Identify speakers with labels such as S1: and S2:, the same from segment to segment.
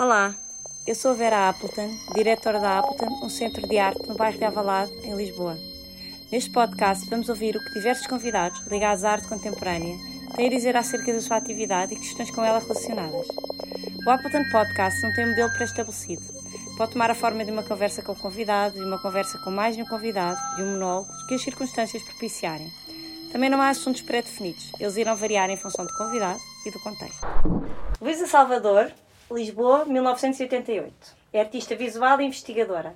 S1: Olá, eu sou a Vera Appleton, diretora da Appleton, um centro de arte no bairro de Avalado, em Lisboa. Neste podcast vamos ouvir o que diversos convidados ligados à arte contemporânea têm a dizer acerca da sua atividade e questões com ela relacionadas. O Appleton Podcast não tem um modelo pré-estabelecido. Pode tomar a forma de uma conversa com o convidado, de uma conversa com mais de um convidado, de um monólogo, que as circunstâncias propiciarem. Também não há assuntos pré-definidos, eles irão variar em função do convidado e do contexto. Luísa Salvador Lisboa, 1988. É artista visual e investigadora.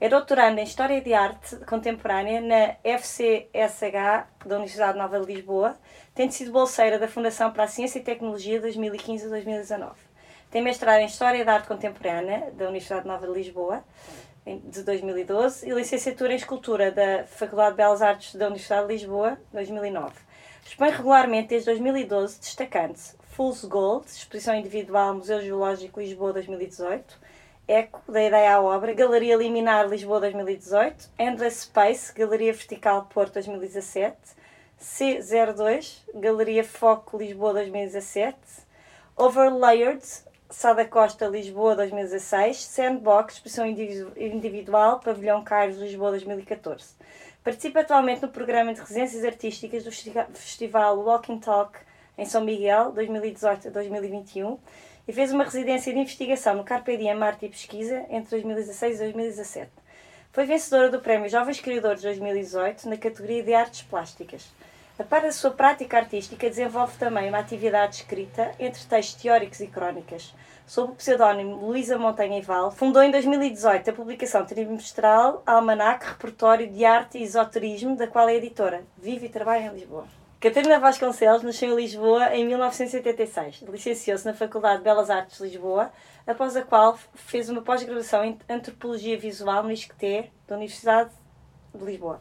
S1: É doutoranda em História de Arte Contemporânea na FCSH da Universidade Nova de Lisboa, tendo sido bolseira da Fundação para a Ciência e Tecnologia 2015 a 2019. Tem mestrado em História da Arte Contemporânea da Universidade Nova de Lisboa, de 2012, e licenciatura em Escultura da Faculdade de Belas Artes da Universidade de Lisboa, 2009. Expõe regularmente desde 2012, destacando-se Fool's Gold, exposição individual Museu Geológico Lisboa 2018, Eco, da ideia à obra, Galeria Liminar Lisboa 2018, Endless Space, Galeria Vertical Porto 2017, C02, Galeria Foco Lisboa 2017, Overlayered, Sada Costa Lisboa 2016, Sandbox, exposição individual, Pavilhão Cairo Lisboa 2014. Participa atualmente no programa de residências artísticas do Festival Walking Talk em São Miguel, 2018 a 2021, e fez uma residência de investigação no Carpe Diem Arte e Pesquisa entre 2016 e 2017. Foi vencedora do Prémio Jovens Criadores 2018 na categoria de Artes Plásticas. A par da sua prática artística, desenvolve também uma atividade escrita entre textos teóricos e crónicas. Sob o pseudónimo Luísa Montanha e Val, fundou em 2018 a publicação trimestral Almanac Repertório de Arte e Esoterismo, da qual é editora. Vive e trabalha em Lisboa. Catarina Vasconcelos nasceu em Lisboa em 1986. Licenciou-se na Faculdade de Belas Artes de Lisboa, após a qual fez uma pós-graduação em Antropologia Visual no ISCTE, da Universidade de Lisboa.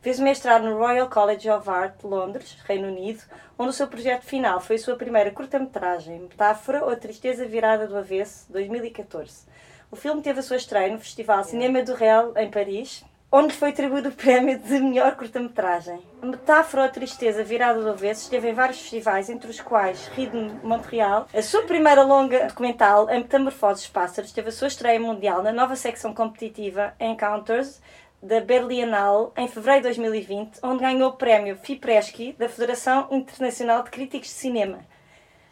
S1: Fez mestrado no Royal College of Art, Londres, Reino Unido, onde o seu projeto final foi a sua primeira curta-metragem, Metáfora ou Tristeza Virada do Avesso, 2014. O filme teve a sua estreia no Festival Cinema do Real, em Paris, onde foi atribuído o prémio de melhor curta-metragem. A metáfora ou tristeza virada do avesso esteve em vários festivais, entre os quais Rio Montreal. A sua primeira longa documental, A Metamorfose dos Pássaros, teve a sua estreia mundial na nova secção competitiva Encounters da Berlinale em fevereiro de 2020, onde ganhou o prémio FIPRESCI da Federação Internacional de Críticos de Cinema.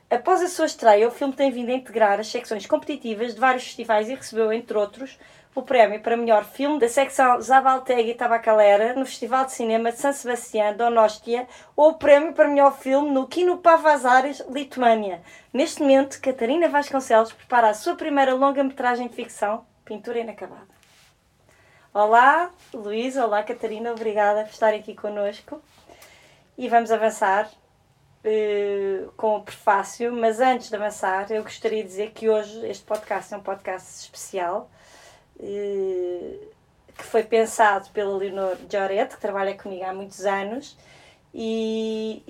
S1: Após a sua estreia, o filme tem vindo a integrar as secções competitivas de vários festivais e recebeu, entre outros, o prémio para melhor filme da secção Zabaltegui Tabacalera no Festival de Cinema de San Sebastián, Donostia, ou o prémio para melhor filme no Kino Pavazares, Lituânia. Neste momento, Catarina Vasconcelos prepara a sua primeira longa-metragem de ficção, Pintura Inacabada. Olá, Luísa, olá, Catarina, obrigada por estarem aqui connosco. E vamos avançar uh, com o prefácio, mas antes de avançar, eu gostaria de dizer que hoje este podcast é um podcast especial que foi pensado pela Leonor Giorete, que trabalha comigo há muitos anos, e,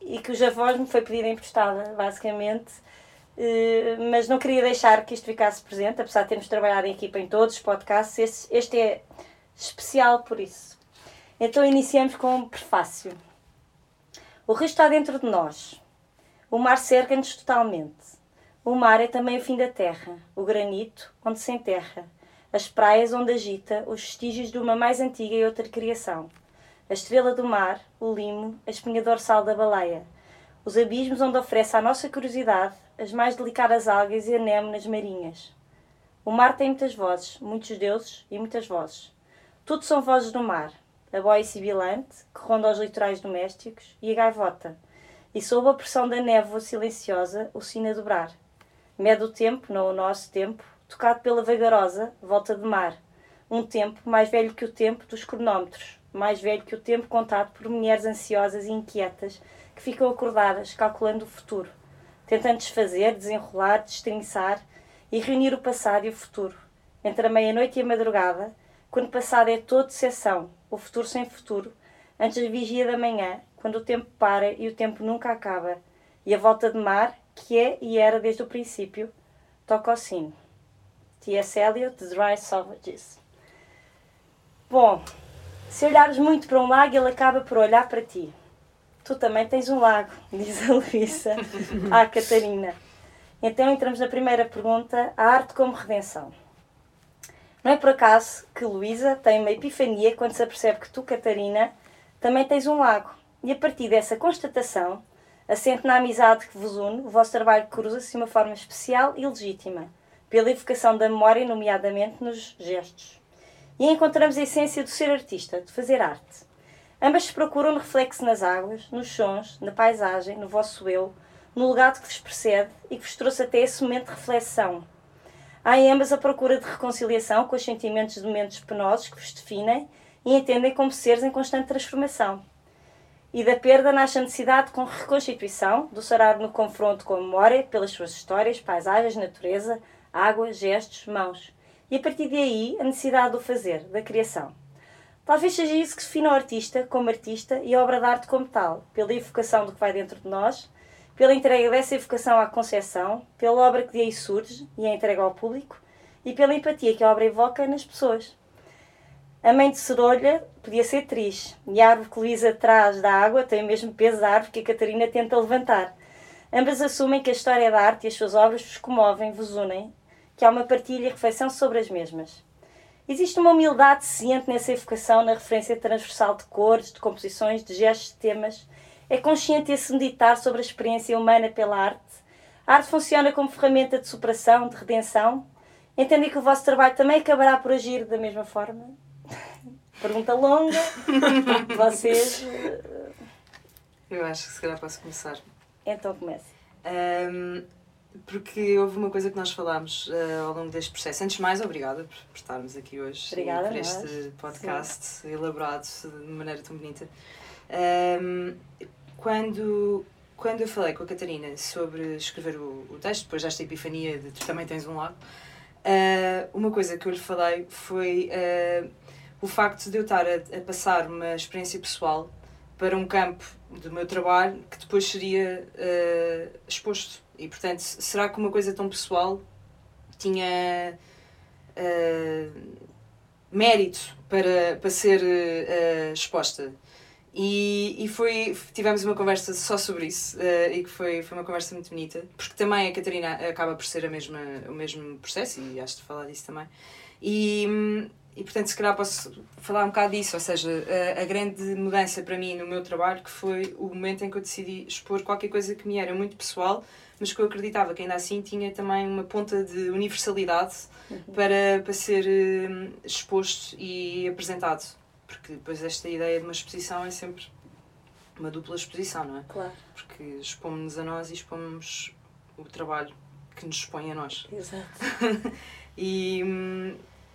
S1: e, e cuja voz me foi pedida emprestada, basicamente. Uh, mas não queria deixar que isto ficasse presente, apesar de termos trabalhado em equipa em todos os podcasts, este, este é especial por isso. Então iniciamos com um prefácio. O rio está dentro de nós. O mar cerca-nos totalmente. O mar é também o fim da terra, o granito onde se enterra as praias onde agita os vestígios de uma mais antiga e outra criação, a estrela do mar, o limo, a espinha dorsal da baleia, os abismos onde oferece à nossa curiosidade as mais delicadas algas e anémonas marinhas. O mar tem muitas vozes, muitos deuses e muitas vozes. Tudo são vozes do mar, a boia sibilante, que ronda os litorais domésticos, e a gaivota, e sob a pressão da névoa silenciosa, o sino a dobrar. Mede o tempo, não o nosso tempo, tocado pela vagarosa volta de mar. Um tempo mais velho que o tempo dos cronómetros, mais velho que o tempo contado por mulheres ansiosas e inquietas que ficam acordadas, calculando o futuro, tentando desfazer, desenrolar, destrinçar e reunir o passado e o futuro. Entre a meia-noite e a madrugada, quando o passado é todo seção, o futuro sem futuro, antes da vigia da manhã, quando o tempo para e o tempo nunca acaba, e a volta de mar, que é e era desde o princípio, toca ao sino. T.S. Eliot, The Dry Savages. Bom, se olhares muito para um lago, ele acaba por olhar para ti. Tu também tens um lago, diz a Luísa à Catarina. Então entramos na primeira pergunta: a arte como redenção. Não é por acaso que Luísa tem uma epifania quando se apercebe que tu, Catarina, também tens um lago. E a partir dessa constatação, assente na amizade que vos une, o vosso trabalho cruza-se de uma forma especial e legítima, pela evocação da memória, nomeadamente nos gestos. E encontramos a essência do ser artista, de fazer arte. Ambas procuram reflexo nas águas, nos sons, na paisagem, no vosso eu, no legado que vos precede e que vos trouxe até esse momento de reflexão. Há em ambas a procura de reconciliação com os sentimentos de momentos penosos que vos definem e entendem como seres em constante transformação. E da perda nasce a necessidade de reconstituição, do sarar no confronto com a memória, pelas suas histórias, paisagens, natureza, água, gestos, mãos. E a partir daí, a necessidade do fazer, da criação. Talvez seja isso que define o artista como artista e a obra de arte como tal, pela evocação do que vai dentro de nós, pela entrega dessa evocação à concepção, pela obra que daí surge e é entregue ao público e pela empatia que a obra evoca nas pessoas. A mãe de Cerolha podia ser triste, e a árvore que Luísa traz da água tem o mesmo peso da árvore que a Catarina tenta levantar. Ambas assumem que a história da arte e as suas obras vos comovem, vos unem, que há uma partilha e reflexão sobre as mesmas. Existe uma humildade ciente nessa evocação, na referência transversal de cores, de composições, de gestos, de temas. É consciente esse meditar sobre a experiência humana pela arte. A arte funciona como ferramenta de superação, de redenção. Entendem que o vosso trabalho também acabará por agir da mesma forma? Pergunta longa. Vocês. Eh,
S2: Eu acho que se calhar posso começar.
S1: Então comece.
S2: Um, porque houve uma coisa que nós falámos uh, ao longo deste processo. Antes de mais, obrigada por, estarmos aqui hoje
S1: obrigada,
S2: por este
S1: nós.
S2: podcast Sim. elaborado de maneira tão bonita. Um, quando, quando eu falei com a Catarina sobre escrever o, o texto, depois desta epifania de tu também tens um lado, uh, uma coisa que eu lhe falei foi uh, o facto de eu estar a, a, passar uma experiência pessoal para um campo do meu trabalho que depois seria exposto. E, portanto, será que uma coisa tão pessoal tinha mérito para, para ser exposta? E, e foi, tivemos uma conversa só sobre isso uh, e que foi, foi uma conversa muito bonita, porque também a Catarina acaba por ser a mesma, o mesmo processo e acho de falar disso também. E, e portanto, se calhar posso falar um bocado disso, ou seja, a, a, grande mudança para mim no meu trabalho que foi o momento em que eu decidi expor qualquer coisa que me era muito pessoal, mas que eu acreditava que ainda assim tinha também uma ponta de universalidade uhum. para, para ser uh, exposto e apresentado porque depois esta ideia de uma exposição é sempre uma dupla exposição, não é?
S1: Claro.
S2: Porque expomos-nos a nós e expomos o trabalho que nos expõe a nós.
S1: Exato.
S2: e,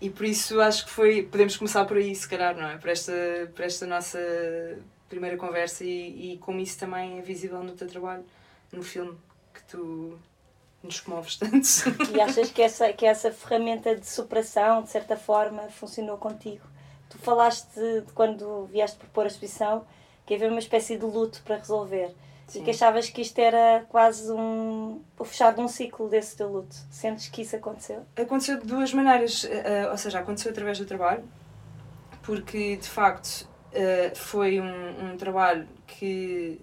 S2: e por isso acho que foi. Podemos começar por aí, se calhar, não é? Por esta, por esta nossa primeira conversa e, e como isso também é visível no teu trabalho, no filme tu nos comoves tanto.
S1: E achas que essa, que essa ferramenta de superação, de certa forma, funcionou contigo? tu falaste de, de quando vieste propor a exposição que havia uma espécie de luto para resolver Sim. e que achavas que isto era quase um, o fechar de um ciclo desse teu luto. Sentes que isso aconteceu?
S2: Aconteceu de duas maneiras, uh, ou seja, aconteceu através do trabalho, porque de facto uh, foi um, um trabalho que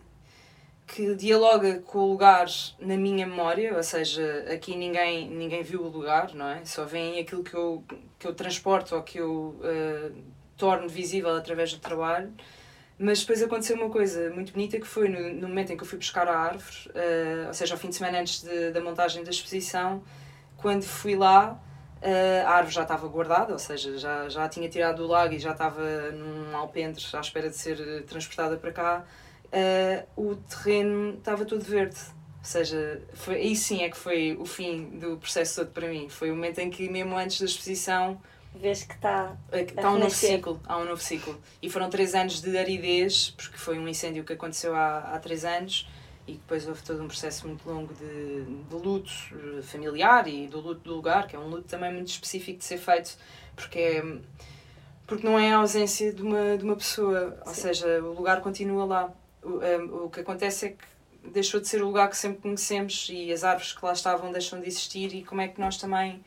S2: que dialoga com o lugar na minha memória, ou seja, aqui ninguém, ninguém viu o lugar, não é? Só vem aquilo que eu, que eu transporto ou que eu uh, torno visível através do trabalho. Mas depois aconteceu uma coisa muito bonita que foi no, no momento em que eu fui buscar a árvore, uh, ou seja, ao fim de semana antes de, da montagem da exposição, quando fui lá, uh, a árvore já estava guardada, ou seja, já, já tinha tirado do lago e já estava num alpendre à espera de ser transportada para cá uh, o terreno estava todo verde. Ou seja, foi, aí sim é que foi o fim do processo todo para mim. Foi o momento em que, mesmo antes da exposição,
S1: vês que está.
S2: Está um novo ciclo. Há um novo ciclo. E foram três anos de aridez, porque foi um incêndio que aconteceu há, há três anos e depois houve todo um processo muito longo de, de luto eh, familiar e do luto do lugar, que é um luto também muito específico de ser feito, porque é, porque não é a ausência de uma, de uma pessoa, ou seja, o lugar continua lá o, o que acontece é que deixou de ser o lugar que sempre conhecemos e as árvores que lá estavam deixam de existir e como é que nós também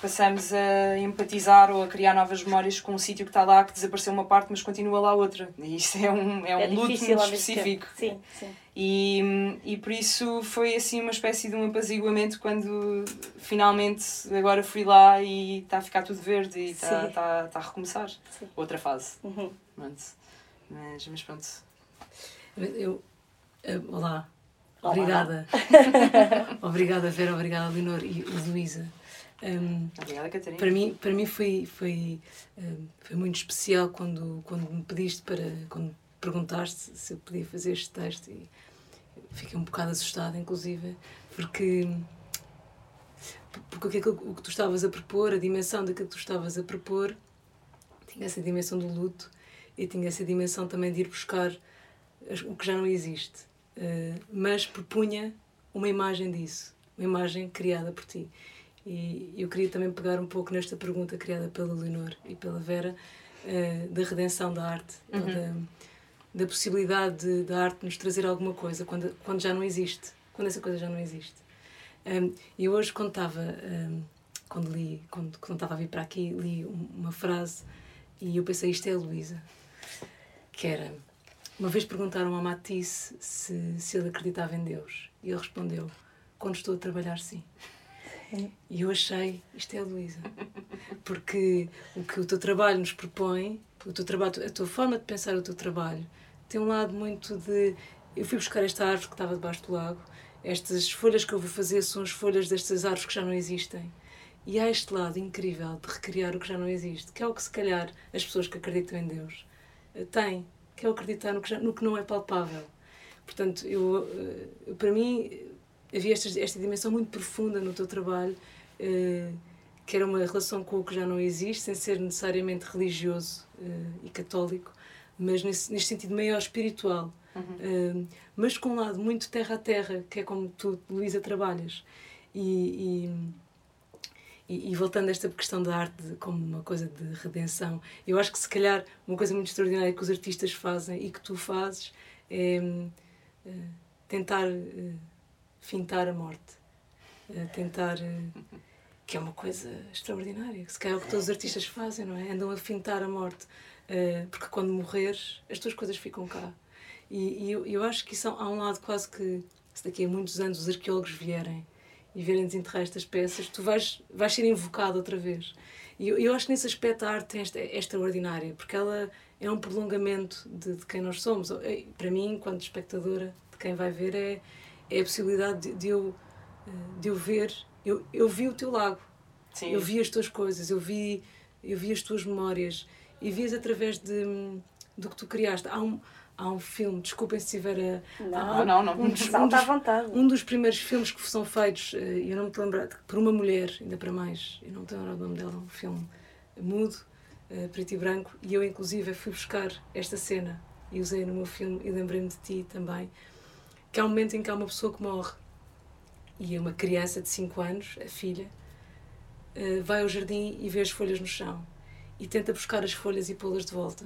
S2: passamos a empatizar ou a criar novas memórias com um sítio que está lá, que desapareceu uma parte, mas continua lá outra. E isso é um, é um
S1: É
S2: luto
S1: difícil
S2: muito específico.
S1: Sim, sim.
S2: E, e por isso foi assim uma espécie de um apaziguamento quando finalmente agora fui lá e está a ficar tudo verde e está, está, está a recomeçar.
S1: Sim.
S2: Outra fase.
S1: Uhum.
S2: Mas, mas pronto.
S3: Eu, eh, olá.
S1: Olá.
S3: Obrigada. obrigada, Vera, obrigada, Leonor e Luísa. Um,
S2: Obrigada, Catarina.
S3: para mim, para mim foi, foi, um, foi muito especial quando, quando me pediste para. quando perguntaste se eu podia fazer este texto e fiquei um bocado assustada, inclusive, porque. Porque aquilo, o que tu estavas a propor, a dimensão daquilo que tu estavas a propor, tinha essa dimensão do luto e tinha essa dimensão também de ir buscar o que já não existe. Uh, mas propunha uma imagem disso, uma imagem criada por ti. E eu queria também pegar um pouco nesta pergunta criada pela Leonor e pela Vera, uh, da redenção da arte, ou da, da possibilidade de- da arte nos trazer alguma coisa quando, quando já não existe, quando essa coisa já não existe. Um, e hoje, quando estava, um, quando li, quando, quando estava a vir para aqui, li um- uma frase e eu pensei, isto é a Luísa, que era, uma vez perguntaram ao Matisse se, se ele acreditava em Deus e ele respondeu, quando estou a trabalhar, sim. E eu achei, isto é a Luísa, porque o que o teu trabalho nos propõe, o teu trabalho, a tua forma de pensar o teu trabalho, tem um lado muito de. Eu fui buscar esta árvore que estava debaixo do lago, estas folhas que eu vou fazer são as folhas destas árvores que já não existem. E há este lado incrível de recriar o que já não existe, que é o que se calhar as pessoas que acreditam em Deus eh, têm, que é o acreditar no que, já, no que não é palpável. Portanto, eu, eh, para mim, havia esta, esta dimensão muito profunda no teu trabalho, eh, que era uma relação com o que já não existe, sem ser necessariamente religioso eh, e católico, mas nesse, neste sentido maior espiritual. Eh, mas com um lado muito terra a terra, que é como tu, Luísa, trabalhas. E, e, e, e voltando a esta questão da arte como uma coisa de redenção, eu acho que se calhar uma coisa muito extraordinária que os artistas fazem e que tu fazes é eh, tentar eh, fintar a morte. Eh, tentar. que é uma coisa extraordinária, se calhar é o que todos os artistas fazem, não é? Andam a fintar a morte. Porque quando morreres, as tuas coisas ficam cá. E, e eu, eu acho que isso há um lado quase que, se daqui a muitos anos os arqueólogos vierem e virem desenterrar estas peças, tu vais, vais ser invocado outra vez. E eu, eu acho que nesse aspecto a arte esta- é extraordinária, porque ela é um prolongamento de, de quem nós somos. Para mim, enquanto espectadora, de quem vai ver, é, é a possibilidade de, de eu, eh, de eu ver. Eu, eu vi o teu lago,
S2: Sim.
S3: eu vi as tuas coisas, eu vi, eu vi as tuas memórias e vi-as através de, do que tu criaste. Há um, há um filme, desculpem se tiver a.
S1: Não,
S2: não, não.
S3: Um dos, um
S1: Salta à
S3: dos,
S1: vontade.
S3: um dos primeiros filmes que são feitos, eh, eu não me lembrar, por uma mulher, ainda para mais, eu não lembrar o nome dela, um filme mudo, eh, preto e branco, e eu inclusive fui buscar esta cena e usei no meu filme e lembrei-me de ti também, que há um momento em que há uma pessoa que morre e é uma criança de 5 anos, a filha, eh, vai ao jardim e vê as folhas no chão e tenta buscar as folhas e pô-las de volta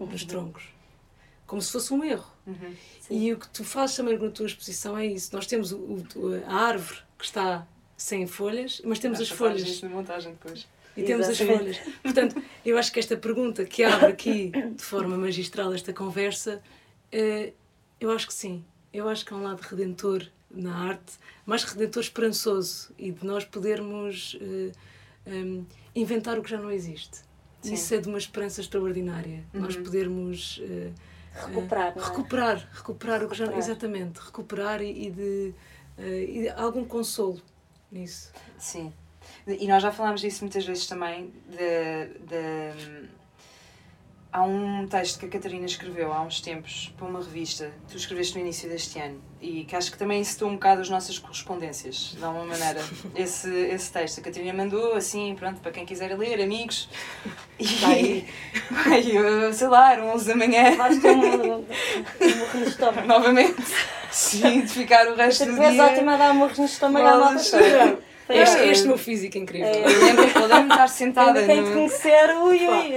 S3: nos troncos, como se fosse um erro.
S2: Uhum.
S3: E o que tu fazes também na tua exposição é isso. Nós temos o, o- a árvore que está sem folhas, mas temos as
S2: fazes
S3: folhas
S2: na montagem depois.
S3: e temos as
S1: Exatamente.
S3: folhas. Portanto, eu acho que esta pergunta que abre aqui de forma magistral esta conversa, eh, eu acho que sim. Eu acho que há um lado redentor na arte, mais redentor esperançoso e de nós podermos eh, em, inventar o que já não existe.
S2: Sim.
S3: Isso é de uma esperança extraordinária. Nós
S2: Uhum.
S3: podermos eh,
S1: Recuperar, é?
S3: recuperar, recuperar o que já
S1: Recuperar.
S3: exatamente, recuperar e, e de, eh, e algum consolo nisso.
S2: Sim. E nós já falámos disso muitas vezes também. De, de, há um texto que a Catarina escreveu há uns tempos para uma revista que tu escreveste no início deste ano e que acho que também citou um bocado as nossas correspondências, de alguma maneira. Esse, esse texto a Catarina mandou, assim, pronto, para quem quiser ler, amigos. E,
S1: Está aí.
S2: Ai, eu, sei lá, eram 11 da manhã.
S1: Vais um morro no estômago.
S2: Novamente, sim, de ficar o resto
S1: Tu
S2: do
S1: és
S2: dia.
S1: ótima a dar morros no estômago à malta.
S3: Este, este meu físico incrível.
S1: É.
S2: Eu lembro- lembro-me de estar sentada
S1: Ainda tem de
S2: no...
S1: conhecer, ui, ui.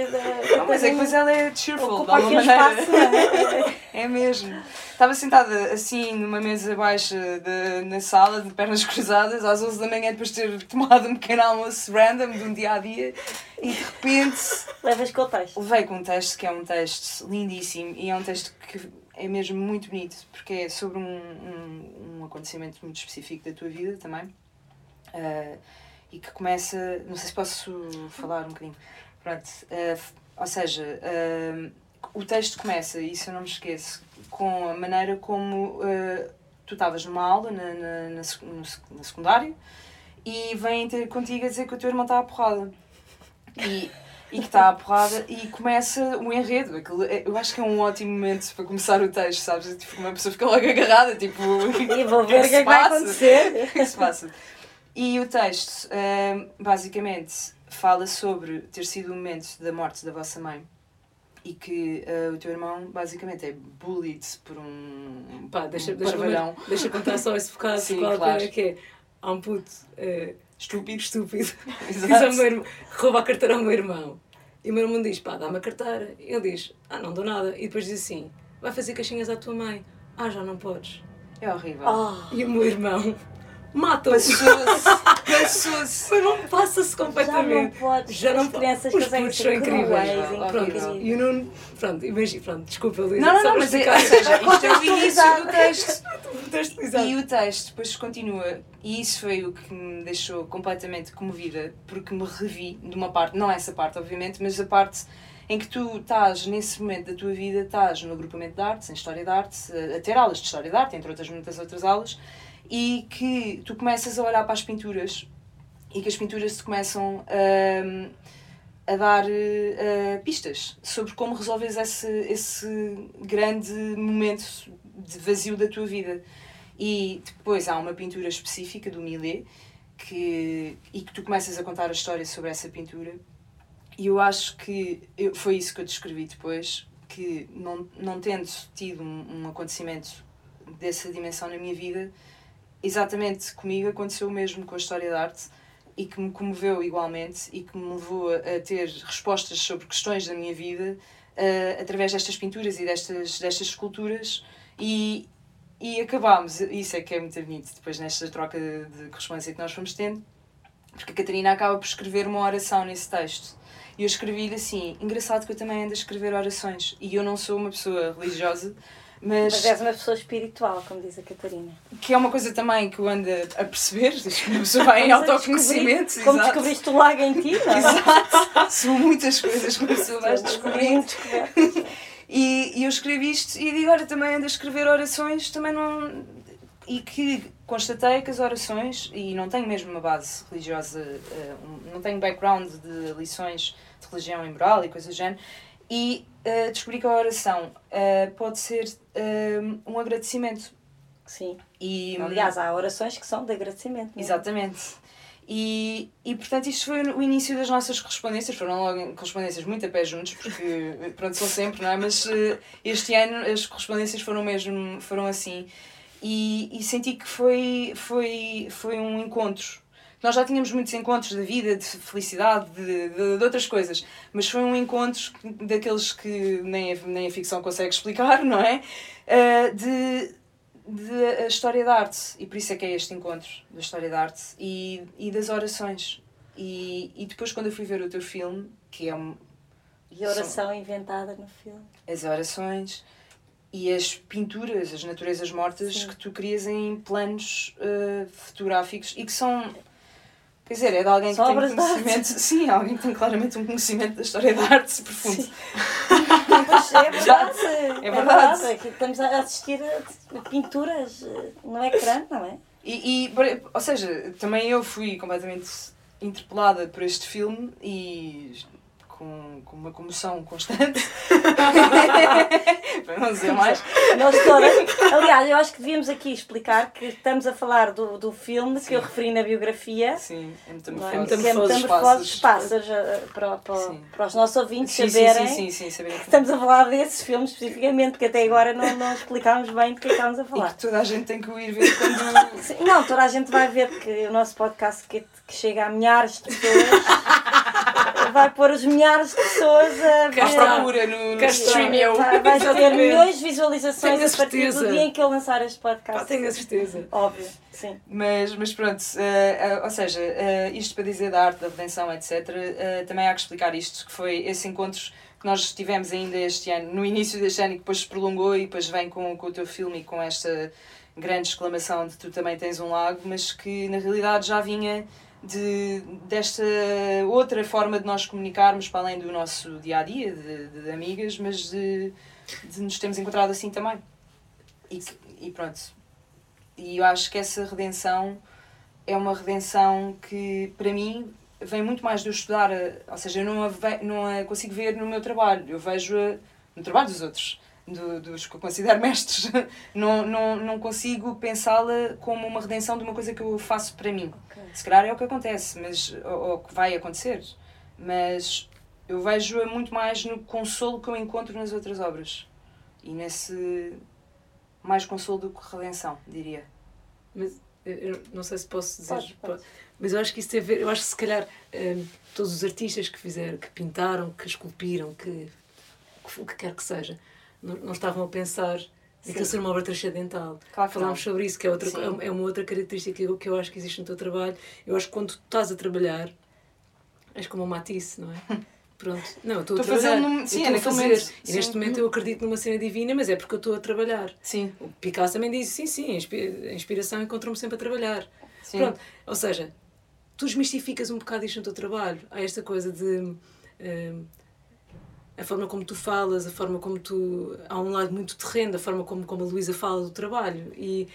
S2: Ah, mas é que depois ela é cheerful, de
S1: Ocupa
S2: alguma maneira.
S1: espaço, não é?
S2: É mesmo. Estava sentada assim numa mesa baixa de- na sala, de pernas cruzadas, às 11 da manhã, depois de ter tomado um pequeno almoço random de um dia a dia, e de repente
S1: Levas com o texto.
S2: levei com um texto que é um texto lindíssimo e é um texto que é mesmo muito bonito, porque é sobre um, um, um acontecimento muito específico da tua vida também. Ah, e que começa. Não sei se posso falar um bocadinho. Pronto. f- ou seja, ah, o texto começa, e isso eu não me esqueço, com a maneira como tu estavas numa aula na, na, na, na secundária e vêm ter contigo a dizer que o teu irmão está à porrada. E, e que está à porrada e começa o enredo. Aquilo, é- eu acho que é um ótimo momento para começar o texto, sabes? Tipo, uma pessoa fica logo agarrada, tipo.
S1: E vou ver o que é que
S2: se
S1: vai
S2: passa?
S1: acontecer.
S2: O que é que se passa? E o texto, hum, basicamente, fala sobre ter sido o momento da morte da vossa mãe e que ah, o teu irmão, basicamente, é bullied por um,
S3: Pá, deixa,
S2: um
S3: deixa,
S2: parvalhão
S3: deixa contar só esse bocado
S2: Sim,
S3: qual
S2: claro.
S3: é que é. Há um puto eh,
S2: estúpido.
S3: estúpido diz irmão, rouba a carteira ao meu irmão. E o meu irmão diz, pá, dá-me a carteira. Ele diz, ah, não dou nada. E depois diz assim, vai fazer caixinhas à tua mãe. Ah, já não podes.
S2: É horrível.
S1: Ah,
S3: E o meu irmão mata-o.
S2: Passou-se. Passou-se.
S3: O meu irmão passa-se
S1: já não
S3: completamente.
S1: podes.
S3: Já não
S1: As crianças
S3: Os putos são incríveis.
S1: cruéis.
S3: Pronto, e o Nuno, pronto, imagina, pronto, desculpa, Luísa.
S2: Não, não, não, mas é, ou seja, isto é o início do texto. E o texto depois continua, e isso foi o que me deixou completamente comovida, porque me revi de uma parte, não essa parte, obviamente, mas a parte em que tu estás nesse momento da tua vida, estás no agrupamento de artes, em História de Arte, a ter aulas de História de Arte, entre outras muitas outras aulas, e que tu começas a olhar para as pinturas e que as pinturas te começam hum, a dar eh, pistas sobre como resolves esse, esse grande momento de vazio da tua vida. E depois há uma pintura específica do Millet que, e que tu começas a contar a história sobre essa pintura. E eu acho que eu, foi isso que eu descrevi depois, que não, não tendo tido um, um acontecimento dessa dimensão na minha vida, exatamente comigo aconteceu o mesmo com a história da arte e que me comoveu igualmente e que me levou a, ter respostas sobre questões da minha vida eh, através destas pinturas e destas, destas esculturas e, e acabámos, isso é que é muito bonito depois nesta troca de, de correspondência que nós fomos tendo, porque a Catarina acaba por escrever uma oração nesse texto. E eu escrevi-lhe assim, engraçado que eu também ando a escrever orações e eu não sou uma pessoa religiosa, mas,
S1: Mas és uma pessoa espiritual, como diz a Catarina.
S2: que é uma coisa também que eu ando a perceber, que uma pessoa vai em autoconhecimento.
S1: Como
S2: exato.
S1: descobriste o lago em ti, não é?
S2: Exato. São muitas coisas que uma pessoa vai descobrindo. E, e eu escrevi isto e digo, olha, também ando a escrever orações, também não. E que constatei que as orações, e não tenho mesmo uma base religiosa, eh, não tenho background de lições de religião e moral e coisas do género, e eh, descobri que a oração eh, pode ser eh, um agradecimento.
S1: Sim.
S2: E,
S1: Aliás, há orações que são de agradecimento. mesmo.
S2: Exatamente. E, e portanto isto foi o início das nossas correspondências, foram logo correspondências muito a pé juntos, porque pronto, são sempre, não é? Mas eh, este ano as correspondências foram mesmo, foram assim. E, e senti que foi, foi, foi um encontro. Nós já tínhamos muitos encontros da vida, de felicidade, de, de, de outras coisas, mas foi um encontro daqueles que nem a, nem a ficção consegue explicar, não é? Eh, de, de a história da arte e por isso é que é este encontro da história da arte e, e das orações e, e depois quando eu fui ver o teu filme que é um,
S1: E a oração inventada no filme.
S2: as orações e as pinturas, as naturezas mortas
S1: Sim.
S2: que tu crias em planos eh, fotográficos e que são quer dizer, é de alguém
S1: São
S2: que tem conhecimento sim, alguém que tem claramente um conhecimento da história da arte profundo
S1: Sim. Pois é verdade.
S2: É verdade.
S1: Aqui estamos a assistir a pinturas eh, no ecrã, não é?
S2: E, e, ou seja, também eu fui completamente interpelada por este filme e com, com uma comoção constante. Para não dizer mais.
S1: Nós todas. Aliás, eu acho que devíamos aqui explicar que estamos a falar do, do filme que eu referi na biografia.
S2: Sim, é muito
S1: não é?
S2: metamorfose.
S1: Que é
S3: Metamorfose.
S1: Dos Pássaros, eh, para, para,
S2: Sim.
S1: para os nossos ouvintes
S2: Sim, sim,
S1: saberem.
S2: sim, sim, sim, saberem que-
S1: Estamos a falar desses filmes especificamente, que até agora não, não explicámos bem do que é que estamos a
S2: E
S1: falar.
S2: que toda a gente tem que o ir ver quando.
S1: Sim, Não, toda a gente vai ver que o nosso podcast que, que chega a milhares de pessoas vai pôr os milhares de pessoas a ver.
S2: À procura no, no. Streamio.
S1: Vai, vai ter milhões de visualizações
S3: Tenho a
S1: partir do
S3: certeza.
S1: dia em que eu lançar este podcast.
S3: Pá, tenho a certeza.
S1: Óbvio, sim.
S2: Mas, mas pronto, eh, eh, ou seja, eh, isto para dizer da arte da redenção, etc., também há que explicar isto, que foi esse encontro que nós tivemos ainda este ano, no início deste ano, e que depois se prolongou e depois vem com, com o teu filme e com esta grande exclamação de tu também tens um lago, mas que na realidade já vinha de, desta outra forma de nós comunicarmos para além do nosso dia a dia, de, de amigas, mas de, de nos termos encontrado assim também. E, e pronto. E eu acho que essa redenção é uma redenção que, para mim, vem muito mais de eu estudar, ou seja, eu não a, ve- não a consigo ver no meu trabalho, eu vejo-a no trabalho dos outros, do- dos que eu considero mestres. Não, não, não consigo pensá-la como uma redenção de uma coisa que eu faço para mim. Se calhar é o que acontece, mas, ou, ou que vai acontecer, mas eu vejo-a muito mais no consolo que eu encontro nas outras obras. E nesse mais consolo do que redenção, diria.
S3: Mas eu- não sei se posso dizer.
S1: Pode, pode.
S3: Mas eu acho que isso tem a ver. Eu acho que se calhar hum, todos os artistas que fizeram, que pintaram, que esculpiram, que, que o que quer que seja, não, não estavam a pensar naquilo ser uma obra transcendental.
S2: Claro
S3: Falámos sobre isso, que é, outra,
S2: Sim.
S3: é uma outra característica que eu, que eu acho que existe no teu trabalho. Eu acho que quando tu estás a trabalhar, és como uma Matisse, não é? Pronto. Não, estou a trabalhar.
S2: num- sim, é
S3: a fazer.
S2: momento.
S3: E neste
S2: Sim.
S3: momento eu acredito numa cena divina, mas é porque eu estou a trabalhar.
S2: Sim,
S3: O Picasso também diz, sim, sim, a inspiração encontra-me sempre a trabalhar.
S2: sim.
S3: Pronto, ou seja, tu desmistificas um bocado isto no teu trabalho. Há esta coisa de. hum, a forma como tu falas, a forma como tu. Há um lado muito terreno, a forma como, como a Luísa fala do trabalho. E,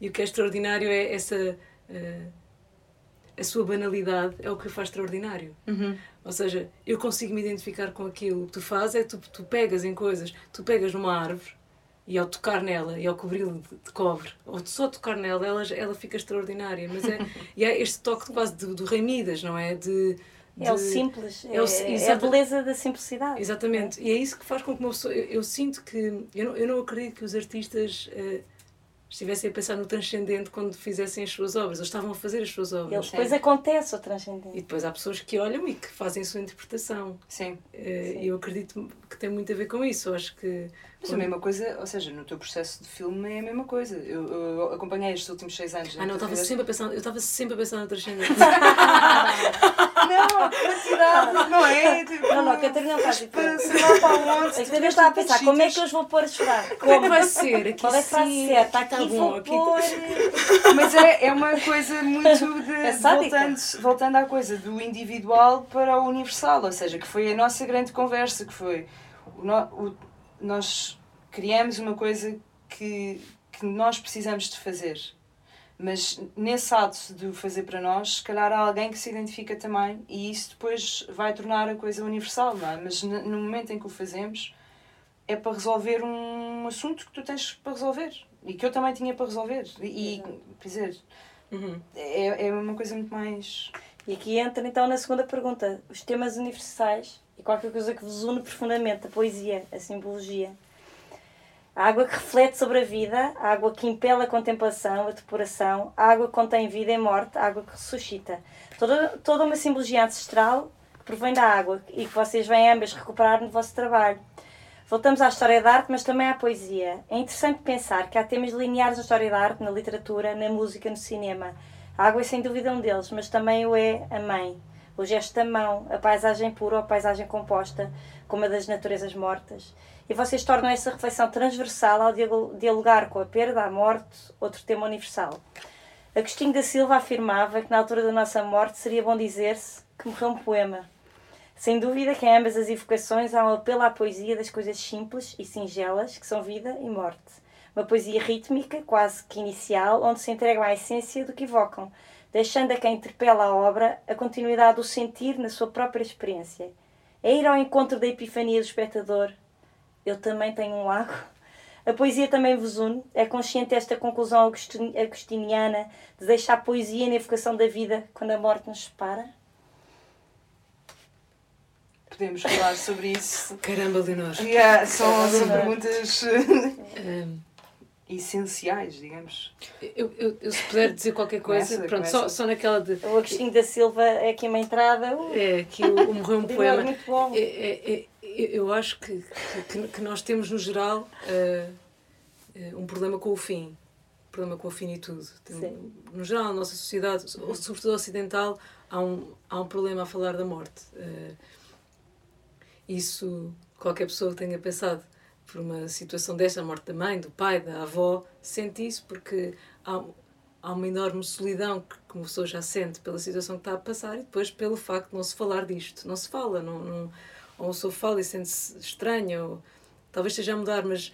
S3: e o que é extraordinário é essa. eh, a sua banalidade é o que o faz extraordinário.
S2: Uhum.
S3: Ou seja, eu consigo me identificar com aquilo. O que tu fazes é tu, tu pegas em coisas, tu pegas numa árvore e ao tocar nela e ao cobri-la de, de cobre, ou só tocar nela, ela, ela fica extraordinária. Mas é, e é este toque quase do, do Rei Midas, não é? De,
S1: É o
S3: de-
S1: simples, é,
S3: é
S1: é a beleza da simplicidade.
S3: Exatamente. E é isso que faz com que uma pessoa. Eu, eu sinto que. Eu não, eu não acredito que os artistas eh, estivessem a pensar no transcendente quando fizessem as suas obras. Eles estavam a fazer as suas obras.
S1: Eles, depois acontece o transcendente.
S3: E depois há pessoas que olham e que fazem a sua interpretação.
S2: Sim.
S3: Eh, E eu acredito que tem muito a ver com isso. Eu acho que.
S2: Mas a mesma coisa, ou seja, no teu processo de filme é a mesma coisa. Eu, eu acompanhei estes últimos seis anos.
S3: Ah, não, eu estava sempre a pensar, eu estava sempre a pensar no transcendente.
S2: Não, quantidade, não é? Tipo,
S1: Não, não, a Catarina faz
S2: para onde.
S1: A Catarina está a pensar, como é que eu os vou pôr a chorar?
S3: Como é que vai ser? Aqui
S1: Qual é que vai ser? Está
S3: aqui tá
S1: vou pôr...
S2: Mas é, é uma coisa muito de.
S1: É
S2: voltando, voltando à coisa do individual para o universal, ou seja, que foi a nossa grande conversa, que foi. O- nós criamos uma coisa que, que nós precisamos de fazer. Mas nesse ato de o fazer para nós, se calhar há alguém que se identifica também e isso depois vai tornar a coisa universal, não é? Mas no momento em que o fazemos, é para resolver um assunto que tu tens para resolver e que eu também tinha para resolver. E, quer dizer,
S3: Uhum.
S2: é, é uma coisa muito mais.
S1: E aqui entra então na segunda pergunta, os temas universais e qualquer coisa que vos une profundamente, a poesia, a simbologia. A água que reflete sobre a vida, a água que impele a contemplação, a depuração, a água que contém vida e morte, a água que ressuscita. Toda, toda uma simbologia ancestral que provém da água e que vocês vêm ambas recuperar no vosso trabalho. Voltamos à história da arte, mas também à poesia. É interessante pensar que há temas lineares na história da arte, na literatura, na música, no cinema. A água é sem dúvida um deles, mas também o é a mãe. O gesto da mão, a paisagem pura ou a paisagem composta, como a das naturezas mortas. E vocês tornam essa reflexão transversal ao dialo- dialogar com a perda, a morte, outro tema universal. Agostinho da Silva afirmava que na altura da nossa morte seria bom dizer-se que morreu um poema. Sem dúvida que em ambas as evocações há um apelo à poesia das coisas simples e singelas, que são vida e morte. Uma poesia rítmica, quase que inicial, onde se entregam à essência do que evocam, deixando a quem interpela a obra a continuidade do sentir na sua própria experiência. é ir ao encontro da epifania do espectador. Eu também tenho um lago. A poesia também vos une. É consciente esta conclusão agostiniana de deixar a poesia na evocação da vida quando a morte nos separa?
S2: Podemos falar sobre isso.
S3: Caramba, Leonor.
S2: Yeah, são, são perguntas um, essenciais, digamos.
S3: Eu, eu, eu, se puder dizer qualquer coisa, começa, pronto, começa. Só, só naquela de.
S1: O Agostinho da Silva é aqui uma entrada. Uh,
S3: é, aqui o, o Morreu um Poema.
S1: É muito bom.
S3: É, é, é, eu acho que, que, que, nós temos, no geral, uh, um problema com o fim. Um problema com a finitude. Tem, no geral, na nossa sociedade, sobretudo ocidental, há um, há um problema a falar da morte. Uh, isso, qualquer pessoa que tenha passado por uma situação desta, a morte da mãe, do pai, da avó, sente isso porque há, há uma enorme solidão que uma pessoa já sente pela situação que está a passar e depois pelo facto de não se falar disto. Não se fala, não, não, ou fala e sente-se estranha, ou talvez esteja a mudar, mas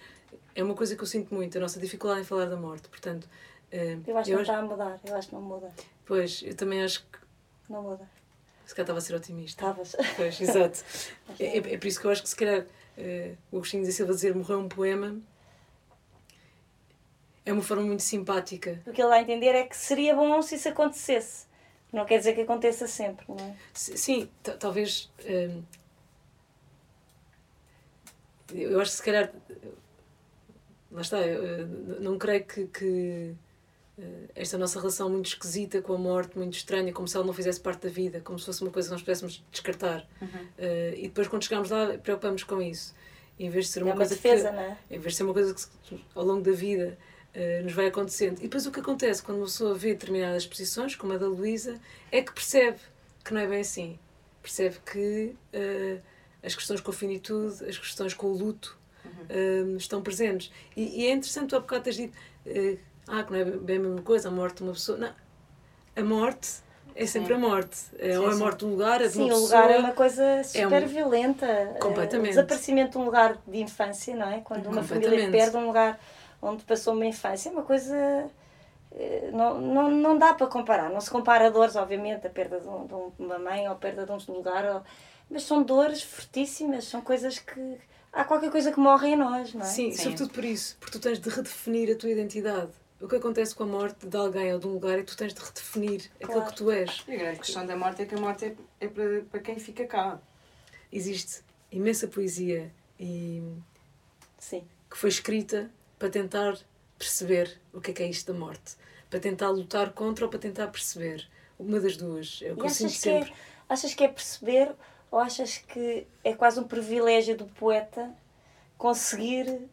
S3: é uma coisa que eu sinto muito, a nossa dificuldade em falar da morte. Portanto,
S1: uh, eu acho que não está a mudar, eu acho que não muda.
S3: Pois, eu também acho que.
S1: Não muda.
S3: Se calhar estava a ser otimista.
S1: Estavas.
S3: Pois, exato. é, é, por isso que eu acho que se calhar uh, o Agostinho da Silva dizer morreu um poema é uma forma muito simpática.
S1: O que ele vai entender é que seria bom se isso acontecesse. Não quer dizer que aconteça sempre, não é?
S3: Sim, talvez. Uh, eu acho que se calhar. Lá está, eu, não creio que, que eh, esta nossa relação muito esquisita com a morte, muito estranha, como se ela não fizesse parte da vida, como se fosse uma coisa que nós pudéssemos descartar. Uhum. Uh, e depois, quando chegamos lá, preocupamos com isso. em vez de ser uma, é
S1: uma
S3: coisa
S1: defesa,
S3: que,
S1: é?
S3: Em vez de ser uma coisa que ao longo da vida uh, nos vai acontecendo. E depois o que acontece quando uma pessoa vê determinadas posições, como a da Luísa, é que percebe que não é bem assim. Percebe que uh, as questões com a finitude, as questões com o luto uhum. estão presentes. E, e, é interessante, tu há bocado teres dito ah, que não é bem a mesma coisa, a morte de uma pessoa. Não. A morte é sempre sim. a morte. É, sim, ou a morte de um lugar, a de
S1: sim,
S3: uma pessoa.
S1: Sim, o lugar é uma coisa super
S3: é
S1: um... violenta.
S3: Completamente.
S1: O desaparecimento de um lugar de infância, não é? Quando uma família perde um lugar onde passou uma infância, é uma coisa. Eh, não, não, não dá para comparar. Não se compara dores, obviamente, a perda de, um, de uma mãe ou a perda de um lugar, ou... mas são dores fortíssimas, são coisas que. Há qualquer coisa que morre em nós, não é?
S3: Sim, Sim, sobretudo por isso, porque tu tens de redefinir a tua identidade o que acontece com a morte de alguém ou de um lugar é que tu tens de redefinir claro. aquilo que tu és.
S2: E a grande questão da morte é que a morte é, é para, para quem fica cá.
S3: Existe imensa poesia e
S1: Sim.
S3: que foi escrita para tentar perceber o que é que é isto da morte. Para tentar lutar contra ou para tentar perceber. Uma das duas. É o que e eu sinto sempre.
S1: É, achas que é perceber ou achas que é quase um privilégio do poeta conseguir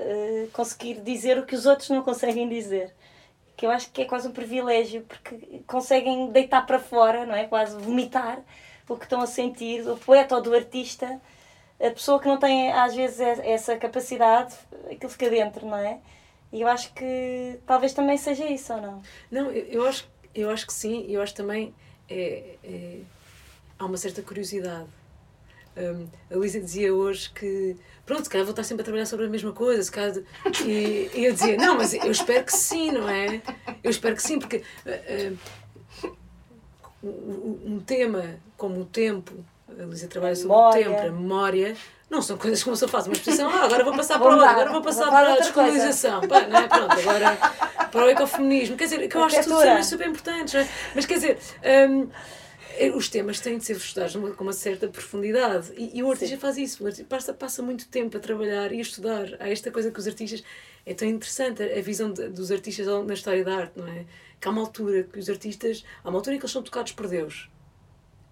S1: eh, conseguir dizer o que os outros não conseguem dizer. Que eu acho que é quase um privilégio, porque conseguem deitar para fora, não é? Quase vomitar o que estão a sentir, o poeta ou do artista, a pessoa que não tem às vezes essa capacidade, aquilo fica dentro, não é? E eu acho que talvez também seja isso, ou não?
S3: Não, eu, eu acho, eu acho que sim, eu acho também é, é, há uma certa curiosidade. Um, a Luísa dizia hoje que pronto, se calhar vou estar sempre a trabalhar sobre a mesma coisa, se calhar... e, e eu dizia, não, mas eu espero que sim, não é? Eu espero que sim, porque uh, uh, um tema como o tempo, a Luísa trabalha sobre o tempo, a memória, não são coisas como se eu faço uma exposição, ah, agora vou passar para, agora vou passar vou para a descolonização, Pá, não é? pronto, agora para o ecofeminismo, quer dizer, que eu acho que tudo temas super importantes, não é? mas quer dizer, um, é, os temas têm de ser estudados com uma certa profundidade. E, e o artista Sim. faz isso. O artista passa, passa muito tempo a trabalhar e a estudar. Há esta coisa que os artistas. É tão interessante a visão de, dos artistas na história da arte, não é? Que há uma altura que os artistas. Há uma altura em que eles são tocados por Deus.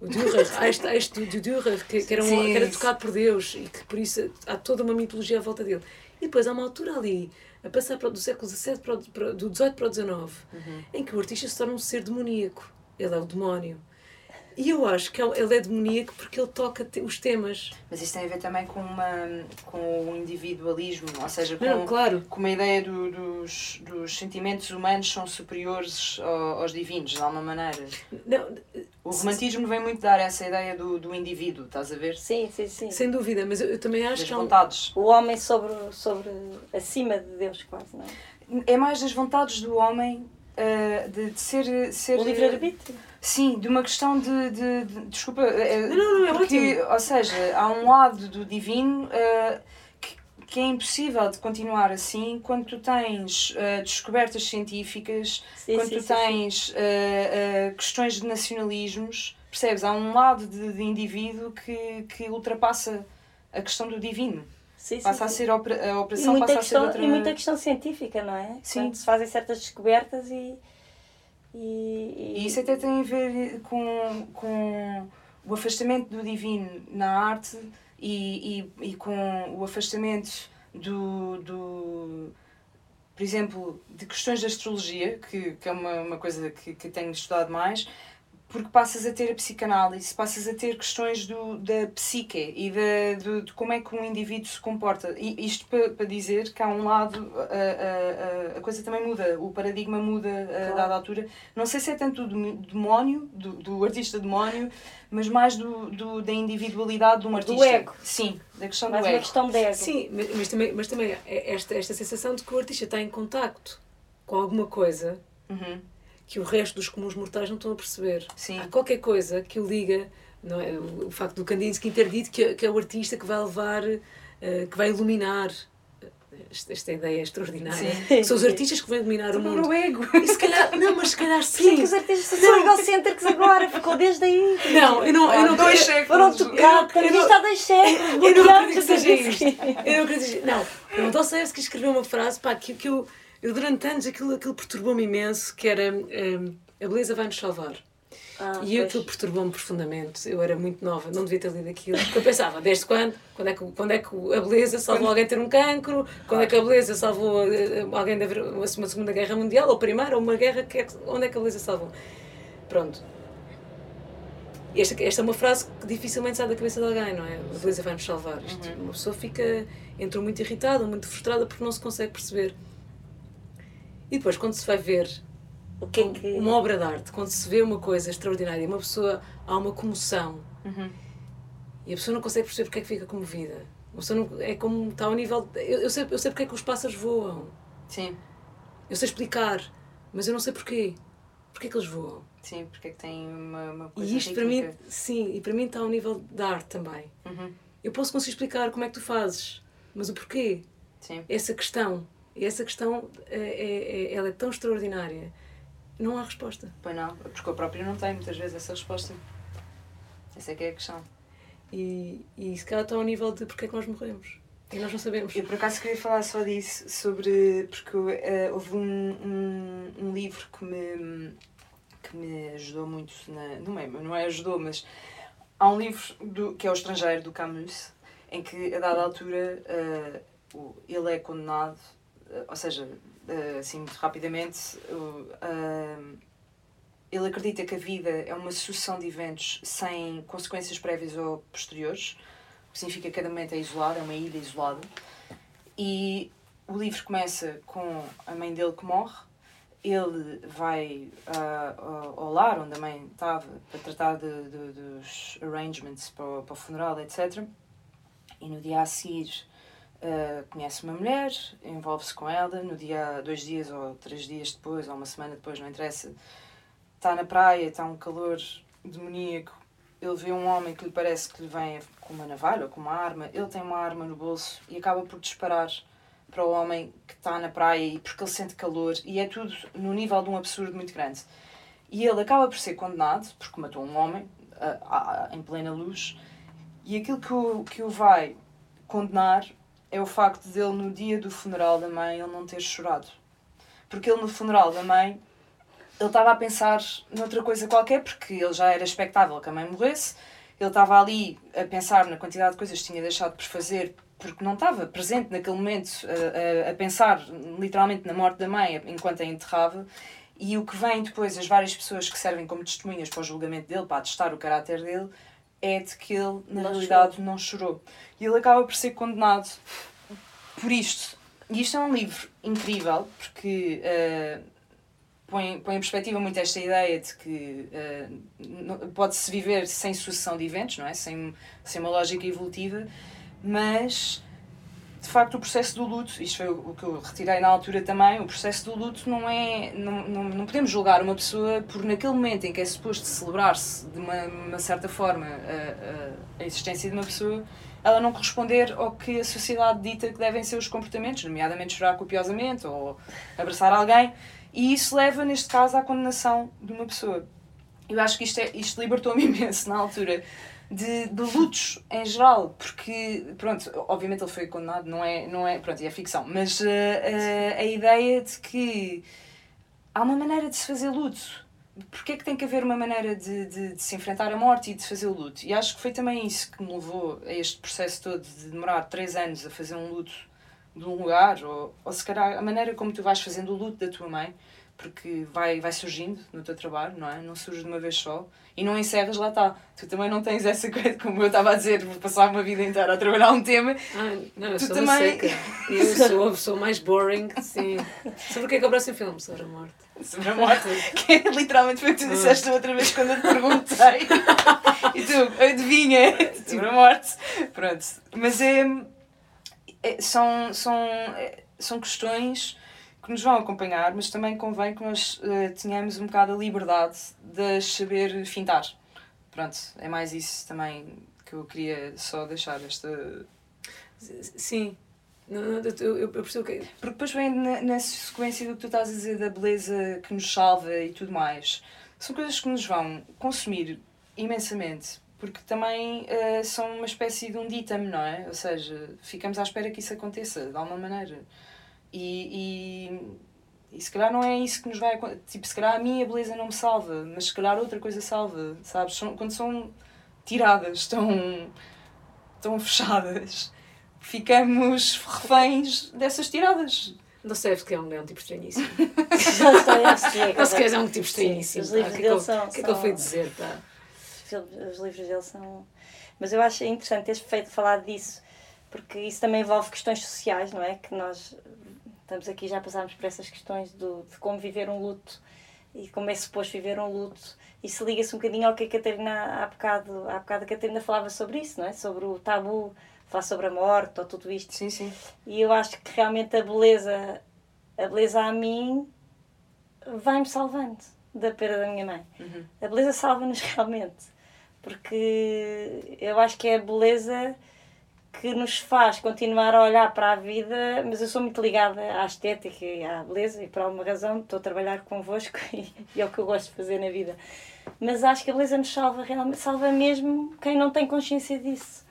S3: O Dürer, há este, há este do Dürer, que, que, era um, que era tocado por Deus e que por isso há toda uma mitologia à volta dele. E depois há uma altura ali, a passar para, do século XVII para, para, do XVIII para o XIX, uhum. em que o artista se torna um ser demoníaco. Ele é o demónio. E eu acho que ele é demoníaco porque ele toca os temas.
S2: Mas isso tem a ver também com, uma, com o individualismo, ou seja, com,
S3: Não, claro.
S2: com uma ideia do, dos, dos sentimentos humanos são superiores aos divinos, de alguma maneira.
S3: Não,
S2: o romantismo vem muito dar essa ideia do, do indivíduo, estás a ver?
S1: Sim, sim, sim.
S3: Sem dúvida, mas eu, eu também acho
S2: das
S3: que.
S2: vontades.
S1: Um... O homem sobre, sobre. acima de Deus, quase, não é?
S2: É mais das vontades do homem uh, de, de ser, ser.
S1: O livre-arbítrio
S2: Sim, de uma questão de. de, de desculpa. é-
S3: Não, não, não, é
S2: porque. Ou seja, há um lado do divino eh, que, que é impossível de continuar assim quando tu tens eh, descobertas científicas,
S1: Sim,
S2: quando
S1: sim,
S2: tu
S1: sim,
S2: tens eh, questões de nacionalismos. Percebes? Há um lado de, de indivíduo que, que ultrapassa a questão do divino.
S1: Sim, sim,
S2: Passa a ser opera- a operação, passa a ser
S1: questão,
S2: outra.
S1: e muita questão científica, não é?
S2: Sim.
S1: Quando se fazem certas descobertas e. E,
S2: E isso até tem a ver com, com o afastamento do divino na arte e, e, e com o afastamento do, do. Por exemplo, de questões de astrologia, que, que é uma, uma coisa que, que tenho estudado mais, porque passas a ter a psicanálise, passas a ter questões do, da psique e da, do, de como é que um indivíduo se comporta. E isto para, para dizer que há um lado, a, a, a, a coisa também muda, o paradigma muda a dada altura. Não sei se é tanto do demónio, do, do artista demónio, mas mais do, do, da individualidade de um artista.
S1: ego.
S2: Sim, da questão
S1: mais
S2: do
S1: uma
S2: ego.
S1: questão de ego.
S3: Sim, mas, mas também, mas também é esta, esta sensação de que o artista está em contacto com alguma coisa
S2: Uhum.
S3: Que o resto dos comuns mortais não estão a perceber.
S2: Sim.
S3: Há qualquer coisa que o liga, não é? o, facto do Kandinsky ter dito que, que é o artista que vai levar, eh, que vai iluminar. Esta, ideia é extraordinária.
S1: Sim.
S3: São os artistas que vão iluminar o mundo.
S2: o ego.
S3: E se calhar, não, mas se calhar
S1: é que
S3: sim.
S1: os artistas são egocêntricos agora? Ficou desde aí.
S3: Não, eu não, eu não,
S2: dois séculos.
S1: Foram tocados,
S3: não- eu não-
S1: isto há dois séculos,
S3: Eu não acredito que seja isto. Eu não acredito Não, o Dostoevsky escreveu uma frase pá, que, que eu, eu, durante anos, aquilo, aquilo perturbou-me imenso, que era hum, a beleza vai nos salvar.
S1: Ah,
S3: E
S1: pois.
S3: aquilo perturbou-me profundamente. Eu era muito nova, não devia ter lido aquilo. Porque eu pensava, desde quando? Quando é que, quando é que a beleza salvou alguém de ter um cancro? Quando é que a beleza salvou eh, alguém de haver uma Segunda Guerra Mundial? Ou Primeira? Ou uma guerra? Que é onde é que a beleza salvou? Pronto. Esta, esta é uma frase que dificilmente sai da cabeça de alguém, não é? A beleza vai nos salvar. Isto, Uma pessoa fica, entra muito irritada, muito frustrada porque não se consegue perceber. E depois, quando se vai ver
S1: O que é que.
S3: uma obra de arte, quando se vê uma coisa extraordinária, uma pessoa, há uma comoção
S2: Uhum.
S3: e a pessoa não consegue perceber porque é que fica comovida. A pessoa não, é como está ao nível. Eu, eu, sei, eu sei porque é que os pássaros voam,
S2: Sim,
S3: eu sei explicar, mas eu não sei porquê. Porquê é que eles voam?
S2: sim, porque é que tem uma, uma coisa
S3: E isto para mim, sim, e para mim está ao nível da arte também.
S2: Uhum.
S3: Eu posso conseguir explicar como é que tu fazes, mas o porquê?
S2: Sim.
S3: Essa questão, e essa questão é, é, ela é tão extraordinária. Não há resposta.
S2: Pois não, porque eu próprio não tenho muitas vezes essa resposta. Essa é que é a questão.
S3: E, e se calhar está ao nível de porque é que nós morremos. E nós não sabemos.
S2: Eu por acaso queria falar só disso, sobre. porque eh, houve um, um, um livro que me, que me ajudou muito, na, não, é, não é ajudou, mas há um livro do, que é O Estrangeiro, do Camus, em que a dada altura o- ele é condenado, ou seja, eh, assim muito rapidamente, ele acredita que a vida é uma sucessão de eventos sem consequências prévias ou posteriores, o que significa que cada momento é isolado, é uma ilha isolada. E o livro começa com a mãe dele que morre, ele vai ao- ao lar onde a mãe estava para tratar de, de- dos arrangements para o, para o funeral, etc. E no dia a seguir ah, conhece uma mulher, envolve-se com ela, no dia, dois dias ou três dias depois, ou uma semana depois, não interessa, está na praia, está um calor demoníaco, ele vê um homem que lhe parece que lhe vem com uma navalha ou com uma arma, ele tem uma arma no bolso e acaba por disparar para o homem que está na praia e porque ele sente calor e é tudo no nível de um absurdo muito grande. E ele acaba por ser condenado porque matou um homem ah, ah, em plena luz e aquilo que o, que o vai condenar é o facto de ele no dia do funeral da mãe ele não ter chorado. Porque ele no funeral da mãe ele estava a pensar noutra coisa qualquer, porque ele já era expectável que a mãe morresse. Ele estava ali a pensar na quantidade de coisas que tinha deixado por fazer, porque não estava presente naquele momento a, a, a pensar literalmente na morte da mãe enquanto a enterrava. E o que vem depois, as várias pessoas que servem como testemunhas para o julgamento dele, para atestar o caráter dele, é de que ele, na
S1: Não
S2: realidade, não chorou. E ele acaba por ser condenado por isto. E isto é um livro incrível, porque eh, põe, põe em perspectiva muito esta ideia de que não- pode-se viver sem sucessão de eventos, não é? sem, sem uma lógica evolutiva, mas de facto o processo do luto, isto foi o que eu retirei na altura também, o processo do luto não é. Não, não, não podemos julgar uma pessoa por naquele momento em que é suposto celebrar-se de uma, uma, certa forma a, a, existência de uma pessoa, ela não corresponder ao que a sociedade dita que devem ser os comportamentos, nomeadamente chorar copiosamente ou abraçar alguém, e isso leva, neste caso, à condenação de uma pessoa. Eu acho que isto, é, isto libertou-me imenso na altura de, de lutos em geral, porque, pronto, obviamente ele foi condenado, não é, não é, pronto, é ficção, mas uh, uh, a ideia de que há uma maneira de se fazer luto. Porquê é que tem que haver uma maneira de, de, de, se enfrentar a morte e de fazer o luto? E acho que foi também isso que me levou a este processo todo de demorar três anos a fazer um luto de um lugar, ou, ou se calhar a maneira como tu vais fazendo o luto da tua mãe, porque vai, vai surgindo no teu trabalho, não é? Não surge de uma vez só e não encerras, lá está. Tu também não tens essa coisa, como eu estava a dizer, vou passar uma vida inteira a trabalhar um tema.
S3: Ah, não, eu tu sou também... seca. Eu sou a pessoa mais boring, sim. Sobre o que é que é o próximo filme? Sobre a morte.
S2: Sobre a morte. que é, literalmente foi o que tu disseste outra vez quando eu te perguntei. e tu, adivinha, sobre a morte. Pronto. Mas é, é são, são, é, são questões que nos vão acompanhar, mas também convém que nós uh, tenhamos um bocado a liberdade de saber fintar. Pronto, é mais isso também que eu queria só deixar esta.
S3: Sim. Não, não, eu, eu percebo que.
S2: Porque depois vem na, na sequência do que tu estás a dizer da beleza que nos salva e tudo mais. São coisas que nos vão consumir imensamente porque também uh, são uma espécie de um dítame, não é? Ou seja, ficamos à espera que isso aconteça de alguma maneira. E, e, e, se calhar não é isso que nos vai tipo se calhar a minha beleza não me salva mas se calhar outra coisa salva sabes? São, quando são tiradas tão tão fechadas ficamos reféns dessas tiradas.
S3: Não é um, é um tipo estranhíssimo.
S1: Já estou a assistir
S3: se calhar é um tipo estranhíssimo os livros dele são o que é que ele foi dizer tá?
S1: os livros dele são mas eu acho interessante teres feito falar disso porque isso também envolve questões sociais, não é? Que nós estamos aqui, já passámos por essas questões do, de como viver um luto e como é suposto viver um luto. Isso liga-se um bocadinho ao que a Catarina, há bocado, há bocado a Catarina falava sobre isso, não é? Sobre o tabu, falar sobre a morte ou tudo isto.
S2: Sim, sim.
S1: E eu acho que realmente a beleza, a beleza a mim, vai-me salvando da perda da minha mãe. Uhum. A beleza salva-nos realmente. Porque eu acho que é a beleza que nos faz continuar a olhar para a vida, mas eu sou muito ligada à estética e à beleza e por alguma razão estou a trabalhar convosco e, e é o que eu gosto de fazer na vida. Mas acho que a beleza nos salva realmente, salva mesmo quem não tem consciência disso.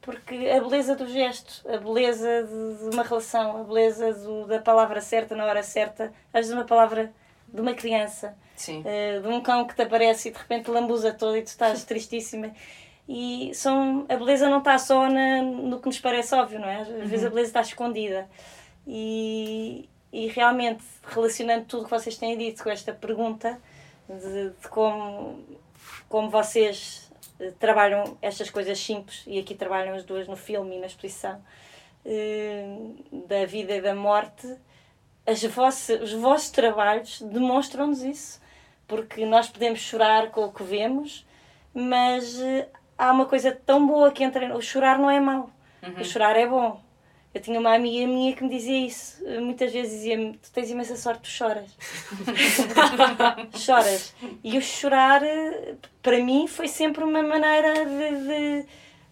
S1: Porque a beleza do gesto, a beleza de, de uma relação, a beleza do, da palavra certa na hora certa, às vezes uma palavra de uma criança, uh, de um cão que te aparece e de repente lambuza todo e tu estás tristíssima e são, a beleza não está só na, no que nos parece óbvio, não é? Às vezes uhum. a beleza está escondida. E, e realmente, relacionando tudo que vocês têm dito com esta pergunta de, de como, como vocês eh, trabalham estas coisas simples, e aqui trabalham as duas no filme e na exposição, eh, da vida e da morte, as vossas, os vossos trabalhos demonstram-nos isso. Porque nós podemos chorar com o que vemos, mas eh, há uma coisa tão boa que entra. O chorar não é mau. Uhum. O chorar é bom. Eu tinha uma amiga minha que me dizia isso. Muitas vezes dizia-me: Tu tens imensa sorte, tu choras. choras. E o chorar, para mim, foi sempre uma maneira de, de,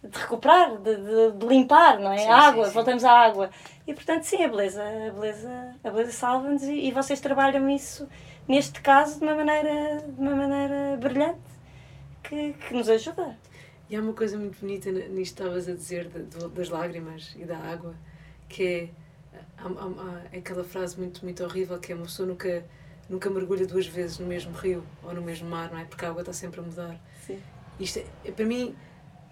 S1: de recuperar, de, de, limpar, não é? Sim, água, sim, sim. voltamos à água. E portanto, sim, a beleza, a beleza, a beleza salva-nos e, e vocês trabalham isso, neste caso, de uma maneira, de uma maneira brilhante que, que nos ajuda.
S3: E há uma coisa muito bonita nisto que estavas a dizer de, de, das lágrimas e da água, que é há, há, há, aquela frase muito, muito horrível que é uma pessoa nunca, nunca mergulha duas vezes no mesmo rio ou no mesmo mar, não é? Porque a água está sempre a mudar.
S1: Sim.
S3: Isto é, para mim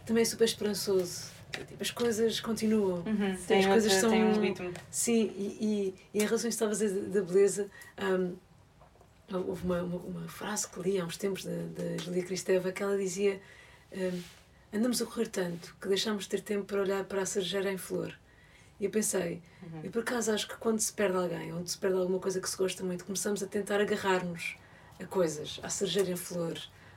S3: também é super esperançoso. Tipo, as coisas continuam.
S2: Uhum, as tem coisas são. Tem um ritmo.
S3: Sim, e, e, e em relação a estavas a dizer da beleza. Um, houve uma, uma, uma, frase que li há uns tempos da, da Julia Cristeva que ela dizia um, andamos a correr tanto que deixamos de ter tempo para olhar para a cerejeira em flor. E eu pensei, uhum. eu por acaso acho que quando se perde alguém, onde se perde alguma coisa que se gosta muito, começamos a tentar agarrar-nos a coisas, à cerejeira em flor,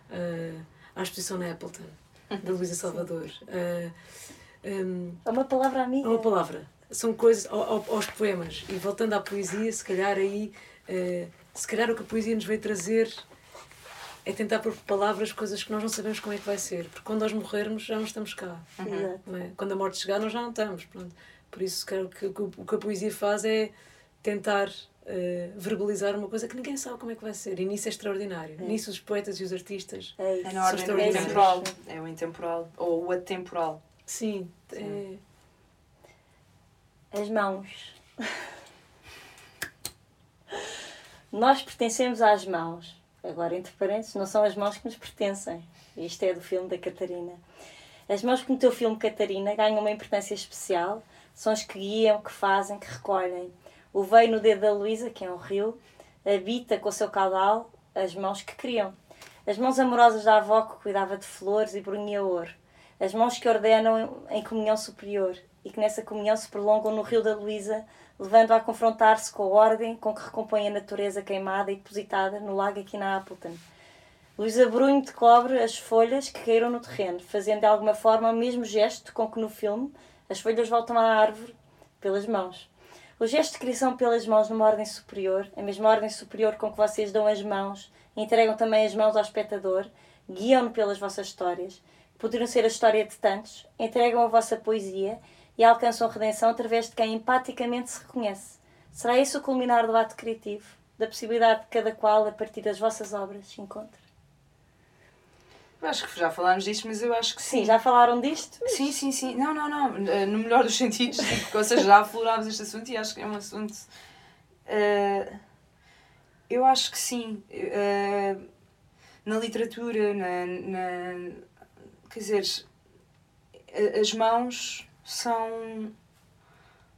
S3: uh, à exposição na Appleton, da Luísa Salvador. Uh,
S1: um, é uma palavra amiga.
S3: É uma palavra. são coisas, ao, aos poemas, e voltando à poesia, se calhar aí, uh, se calhar o que a poesia nos veio trazer é tentar pôr palavras coisas que nós não sabemos como é que vai ser, porque quando nós morrermos já não estamos cá.
S1: Uhum.
S3: Não é? Quando a morte chegar, nós já não estamos. Pronto. Por isso, o que, o que a poesia faz é tentar uh, verbalizar uma coisa que ninguém sabe como é que vai ser. E nisso é extraordinário. É. Nisso os poetas e os artistas.
S2: É, é na ordem do intemporal. É o intemporal. Ou o atemporal.
S3: Sim. Sim.
S1: É... As mãos. Nós pertencemos às mãos. Agora, entre parênteses, não são as mãos que nos pertencem. Isto é do filme da Catarina. As mãos que no teu filme Catarina ganham uma importância especial. São as que guiam, que fazem, que recolhem. O veio no dedo da Luísa, que é um rio, habita com o seu caudal as mãos que criam. As mãos amorosas da avó que cuidava de flores e brunhia ouro. As mãos que ordenam em comunhão superior e que nessa comunhão se prolongam no rio da Luísa, levando-a a confrontar-se com a ordem com que recompõe a natureza queimada e depositada no lago aqui na Appleton. Luísa Brunho cobre as folhas que caíram no terreno, fazendo de alguma forma o mesmo gesto com que no filme as folhas voltam à árvore pelas mãos. O gesto de criação pelas mãos numa ordem superior, a mesma ordem superior com que vocês dão as mãos e entregam também as mãos ao espectador, guiam-no pelas vossas histórias, poderiam ser a história de tantos, entregam a vossa poesia e alcançam redenção através de quem empaticamente se reconhece. Será isso o culminar do ato criativo, da possibilidade de cada qual, a partir das vossas obras, se encontre?
S2: Eu acho que já falámos disto, mas eu acho que
S1: sim. Sim, já falaram disto?
S2: Mas... Sim, sim, sim. Não, não, não. Eh, no melhor dos sentidos. Tipo, ou seja, já aflorámos este assunto e acho que é um assunto. Uh, eu acho que sim. Uh, na literatura, na, na. Quer dizer, as mãos são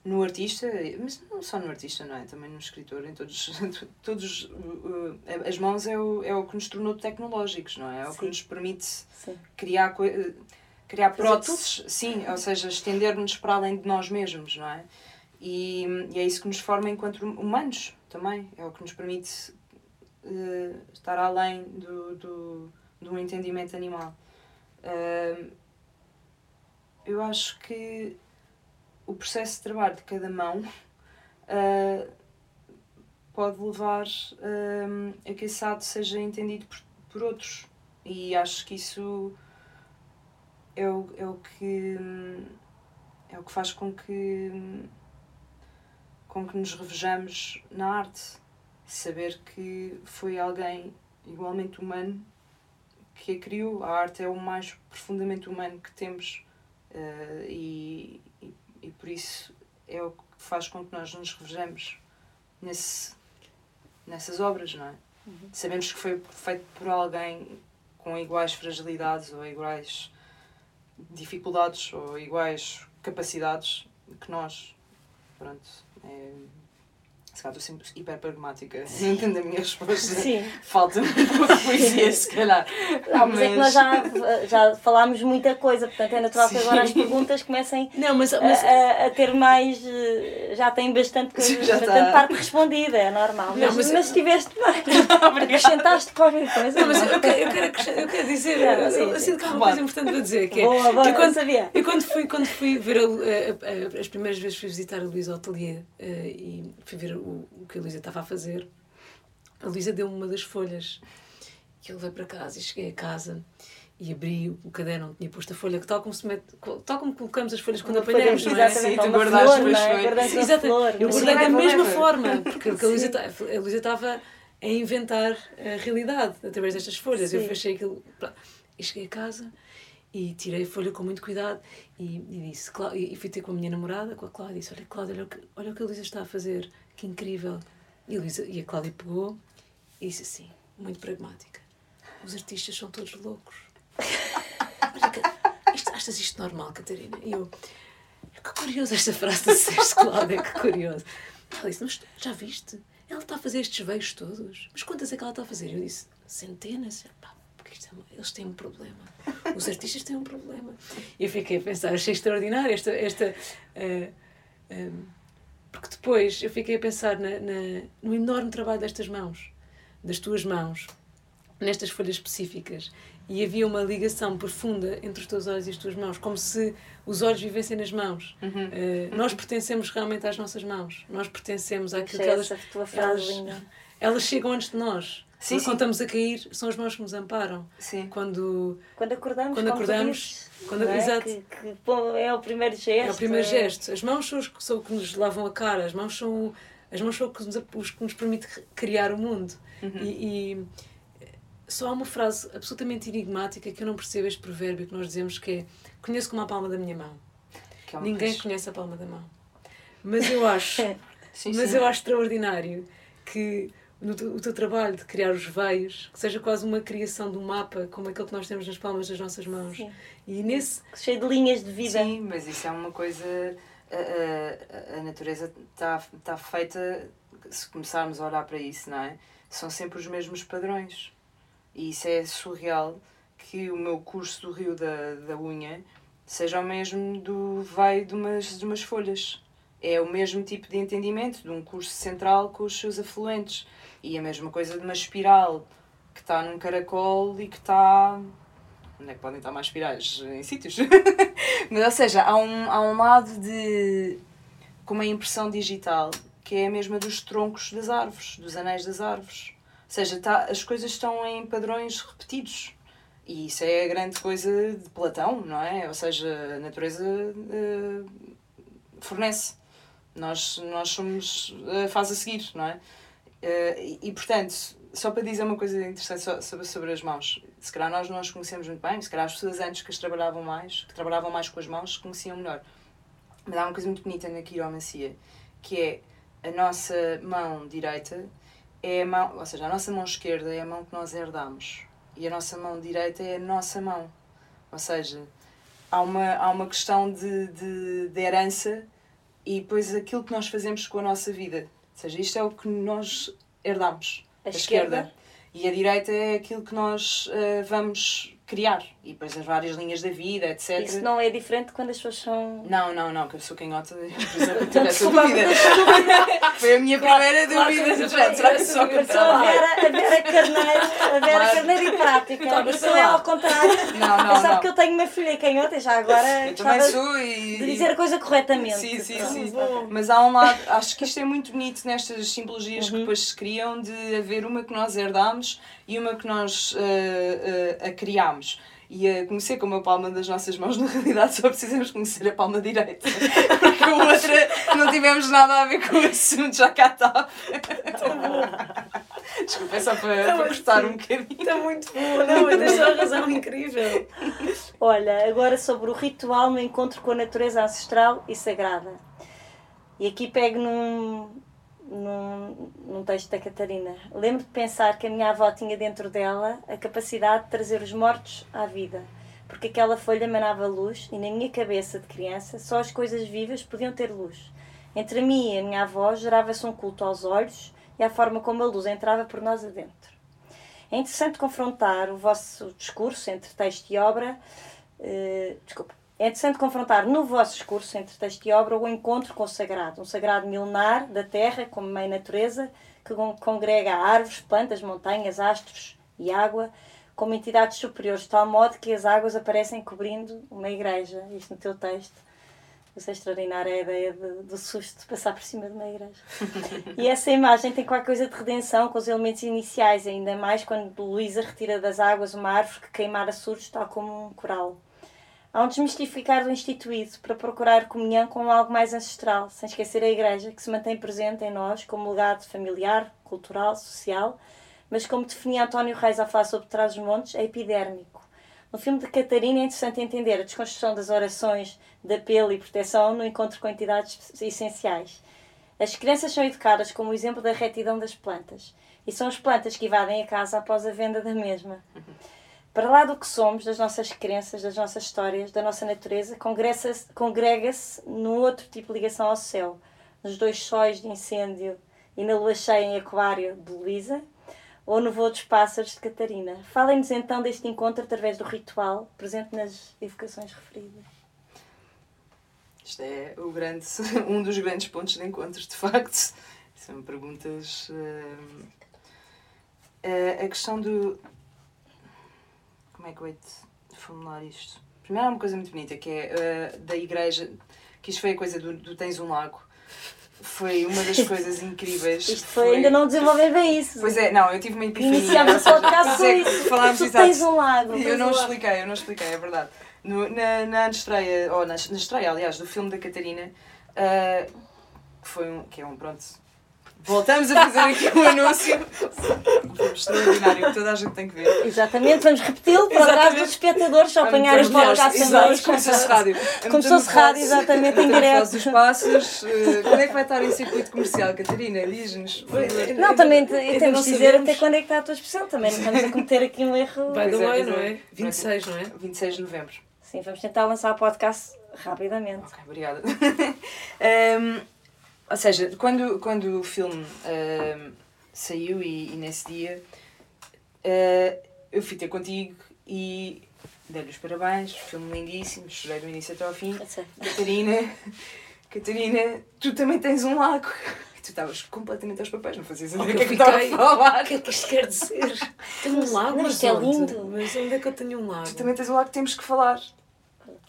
S2: no artista, mas não só no artista, não é? Também no escritor, em todos. todos uh, as mãos é o, é o que nos tornou tecnológicos, não é? É o sim. que nos permite sim. criar, criar próteses, sim, ou seja, estender-nos para além de nós mesmos, não é? E, e, é isso que nos forma enquanto humanos também, é o que nos permite uh, estar além do, do, do entendimento animal. Uh, eu acho que o processo de trabalho de cada mão uh, pode levar uh, a que esse ato seja entendido por, por outros. E acho que isso é o, é o que é o que faz com que com que nos revejamos na arte. Saber que foi alguém igualmente humano que a criou. A arte é o mais profundamente humano que temos uh, e, e por isso é o que faz com que nós nos revejamos nesse, nessas obras, não é? Uhum. Sabemos que foi feito por alguém com iguais fragilidades ou iguais dificuldades ou iguais capacidades que nós. Pronto. É, calhar estou sempre hiper pragmática, não entendo a minha resposta. Sim. Falta-me um pouco de poesia, se calhar.
S1: Não, mas, mas, é que nós já, já falámos muita coisa, portanto é natural Sim. que agora as perguntas comecem não, mas, mas... A, a, ter mais. Eh, já têm bastante, coisa, já bastante tá. parte respondida, é normal. Não, mas, mas, mas estiveste bem. Acrescentaste qualquer coisa.
S3: Não, mas eu quero, eu quero, eu quero dizer, eu, eu sinto que há uma coisa importante para dizer. Que é, boa, boa, eu, quando, sabia. Eu quando fui, quando fui ver a, a, as primeiras vezes fui visitar a Luísa Atelier uh, e fui ver o, o que a Luísa estava a fazer, a Luísa deu-me uma das folhas que eu levei para casa e cheguei a casa e abri o caderno onde tinha posto a folha, que tal como, se mete, tal como colocamos as folhas quando apanhamos, não é? Sim, tu guardaste flor, as folhas. É? Exatamente, eu guardei da mesma forma, porque a Luísa, a Luísa estava a inventar a realidade através destas folhas. Sim. Eu fechei aquilo. E cheguei a casa e tirei a folha com muito cuidado e, e disse, e fui ter com a minha namorada, com a Cláudia, e disse: Olha, Cláudia, olha o que, olha o que a Luísa está a fazer que incrível. E a, Luísa, e a Cláudia pegou e disse assim, muito pragmática: os artistas são todos loucos. isto, achas isto normal, Catarina? E eu, que curioso esta frase de disseste, Cláudia, que curioso. Ela disse: Mas já viste? Ela está a fazer estes veios todos. Mas quantas é que ela está a fazer? Eu disse: Centenas. Pá, porque é, eles têm um problema. Os artistas têm um problema. E eu fiquei a pensar, achei extraordinário esta. esta uh, porque depois eu fiquei a pensar na, na, no enorme trabalho destas mãos, das tuas mãos, nestas folhas específicas. e havia uma ligação profunda entre os teus olhos e as tuas mãos, como se os olhos vivessem nas mãos.
S2: Uhum.
S3: Uh, nós pertencemos realmente às nossas mãos, nós pertencemos àquilo
S1: Achei
S3: que elas.
S1: essa tua frase
S3: elas,
S1: linda.
S3: elas chegam antes de nós.
S2: Sim,
S3: Quando
S2: sim.
S3: estamos a cair, são as mãos que nos amparam.
S2: Sim.
S3: Quando
S1: Quando acordamos,
S3: Quando acordamos, quando-
S1: é?
S3: exato.
S1: Que, que, é o primeiro gesto.
S3: é o primeiro
S1: é-
S3: gesto. As mãos são os, que- são o que nos lavam a cara, as mãos são, as mãos são o que nos, os que nos permite criar o mundo.
S2: Uhum.
S3: E, e só há uma frase absolutamente enigmática que eu não percebo este provérbio que nós dizemos que é conheço como a palma da minha mão.
S2: É
S3: Ninguém
S2: coisa-
S3: conhece a palma da mão. Mas eu acho,
S2: Sim,
S3: mas eu acho extraordinário que no o teu trabalho de criar os veios, que seja quase uma criação de um mapa como aquele que nós temos nas palmas das nossas mãos.
S1: Sim.
S3: E nesse
S1: Cheio de linhas de vida.
S2: Sim, mas isso é uma coisa. A, a, a natureza está tá feita. Se começarmos a olhar para isso, não é? São sempre os mesmos padrões. E isso é surreal que o meu curso do Rio da, da Unha seja o mesmo do veio de umas, de umas folhas. É o mesmo tipo de entendimento de um curso central com os seus afluentes. E a mesma coisa de uma espiral que está num caracol e que está. Onde é que podem estar mais espirais? Em sítios. Mas, ou seja, há um, há um lado de. como a impressão digital, que é a mesma dos troncos das árvores, dos anéis das árvores. Ou seja, tá, as coisas estão em padrões repetidos. E isso é a grande coisa de Platão, não é? Ou seja, a natureza eh, fornece. Nós, nós somos a fase a seguir, não é? Eh, e, e, portanto, só para dizer uma coisa interessante so- sobre, sobre as mãos, se calhar nós não as conhecemos muito bem, se calhar as pessoas antes que as trabalhavam mais, que trabalhavam mais com as mãos, conheciam melhor. Mas há uma coisa muito bonita na quiromancia, que é a nossa mão direita é a mão, ou seja, a nossa mão esquerda é a mão que nós herdamos e a nossa mão direita é a nossa mão. Ou seja, há uma, há uma questão de, de, de herança e depois aquilo que nós fazemos com a nossa vida. Ou seja, isto é o que nós herdamos.
S1: A esquerda.
S2: E a direita é aquilo que nós eh, vamos criar. E depois as várias linhas da vida, etc.
S1: Isso não é diferente quando as pessoas são.
S2: Não, não, não, que eu sou canhota por exemplo tive essa dúvida. Foi a minha primeira
S3: claro
S2: dúvida.
S3: tens
S2: Será que sou
S1: a? Vera, a Vera Carneiro, a Vera
S2: Claro.
S1: Carneiro e prática.
S3: Estavas
S1: Isso é
S3: lá.
S1: ao contrário.
S2: Não, não,
S1: Mas sabe
S2: não.
S1: que eu tenho uma filha canhota e já agora
S2: Eu também sou e.
S1: de dizer a coisa corretamente.
S2: Sim, sim,
S1: Pronto.
S2: sim.
S3: Bom.
S2: Mas há um lado, acho que isto é muito bonito nestas simbologias
S1: Uhum.
S2: que depois se criam de haver uma que nós herdámos e uma que nós eh, eh, a criámos. E a conhecer como a palma das nossas mãos, na realidade só precisamos conhecer a palma direita. Porque a outra não tivemos nada a ver com o assunto, já cá estava. Desculpa, é só para,
S3: Não,
S2: para cortar
S3: sim.
S2: um bocadinho.
S3: Está muito bom, não, tens uma razão incrível.
S1: Olha, agora sobre o ritual no encontro com a natureza ancestral e sagrada. E aqui pego num, num, num texto da Catarina. Lembro de pensar que a minha avó tinha dentro dela a capacidade de trazer os mortos à vida, porque aquela folha emanava luz e na minha cabeça de criança só as coisas vivas podiam ter luz. Entre mim e a minha avó gerava-se um culto aos olhos e à forma como a luz entrava por nós adentro. É interessante confrontar o vosso discurso entre texto e obra. eh, desculpa. É interessante confrontar no vosso discurso entre texto e obra o encontro com o sagrado, um sagrado milenar da terra como mãe natureza que con- congrega árvores, plantas, montanhas, astros e água como entidades superiores, de tal modo que as águas aparecem cobrindo uma igreja. Isto no teu texto. Isso é extraordinário, a ideia de- do susto de passar por cima de uma igreja. E essa imagem tem qualquer coisa de redenção com os elementos iniciais, ainda mais quando Luísa retira das águas uma árvore que queimara surdos, tal como um coral. Há um desmistificar do instituído para procurar comunhão com algo mais ancestral, sem esquecer a Igreja, que se mantém presente em nós como legado familiar, cultural, social, mas como definia António Reis ao falar sobre Trás os Montes, é epidérmico. No filme de Catarina é interessante entender a desconstrução das orações de apelo e proteção no encontro com entidades essenciais. As crianças são educadas como o exemplo da retidão das plantas, e são as plantas que invadem a casa após a venda da mesma. Para lá do que somos, das nossas crenças, das nossas histórias, da nossa natureza, congrega-se congrega-se num outro tipo de ligação ao céu, nos dois sóis de incêndio e na lua cheia em aquário de Luísa, ou no voo dos pássaros de Catarina. Falem-nos então deste encontro através do ritual presente nas evocações referidas.
S2: Isto é o grande, um dos grandes pontos de encontros, de facto. São perguntas. hum, eh, a questão do. Como é que eu hei de formular isto? Primeiro há uma coisa muito bonita que é uh, da igreja, que isto foi a coisa do, do Tens um Lago. Foi uma das coisas incríveis.
S1: Isto foi, ainda não desenvolver bem isso.
S2: Pois é, não, eu tive uma epifania.
S1: Iniciámos o podcast com
S2: que
S1: isso.
S2: falámos
S1: Tu tens um lago.
S2: Eu
S1: tens
S2: não
S1: um lago.
S2: expliquei, eu não expliquei, é verdade. No, na, na estreia, ou na, na estreia, aliás, do filme da Catarina, ah, que foi um. que é um, pronto. Voltamos a fazer aqui um anúncio. Um extraordinário que toda a gente tem que ver.
S1: Exatamente, vamos repeti-lo para o resto dos espectadores, só apanhar os podcasts
S2: exato,
S1: também.
S2: Como se fosse rádio.
S1: Como se fosse rádio, exatamente, em direto.
S2: dos passos. eh, quando é que vai estar em circuito comercial, Catarina? Diz-nos.
S1: Não, também temos de dizer até quando é que está a tua expressão. Também não estamos a cometer aqui um erro.
S3: By the
S2: Pois é,
S3: way,
S2: pois
S3: não
S2: é.
S3: é? 26, não é?
S2: 26 de novembro.
S1: Sim, vamos tentar lançar o podcast rapidamente.
S2: Ok, obrigada. ou seja, quando, quando o filme ehm, saiu e, e nesse dia, eh, eu fui ter contigo e dei-lhe os parabéns, filme lindíssimo, chorei do início até ao fim. Catarina, Catarina, tu também tens um lago. Tu estavas completamente aos papéis, não fazias ideia do que é que estava a falar.
S3: O que é que isto quer dizer? Tenho um lago, mas
S1: é lindo.
S3: Mas onde é que eu tenho um lago?
S2: Tu também tens um lago que temos que falar.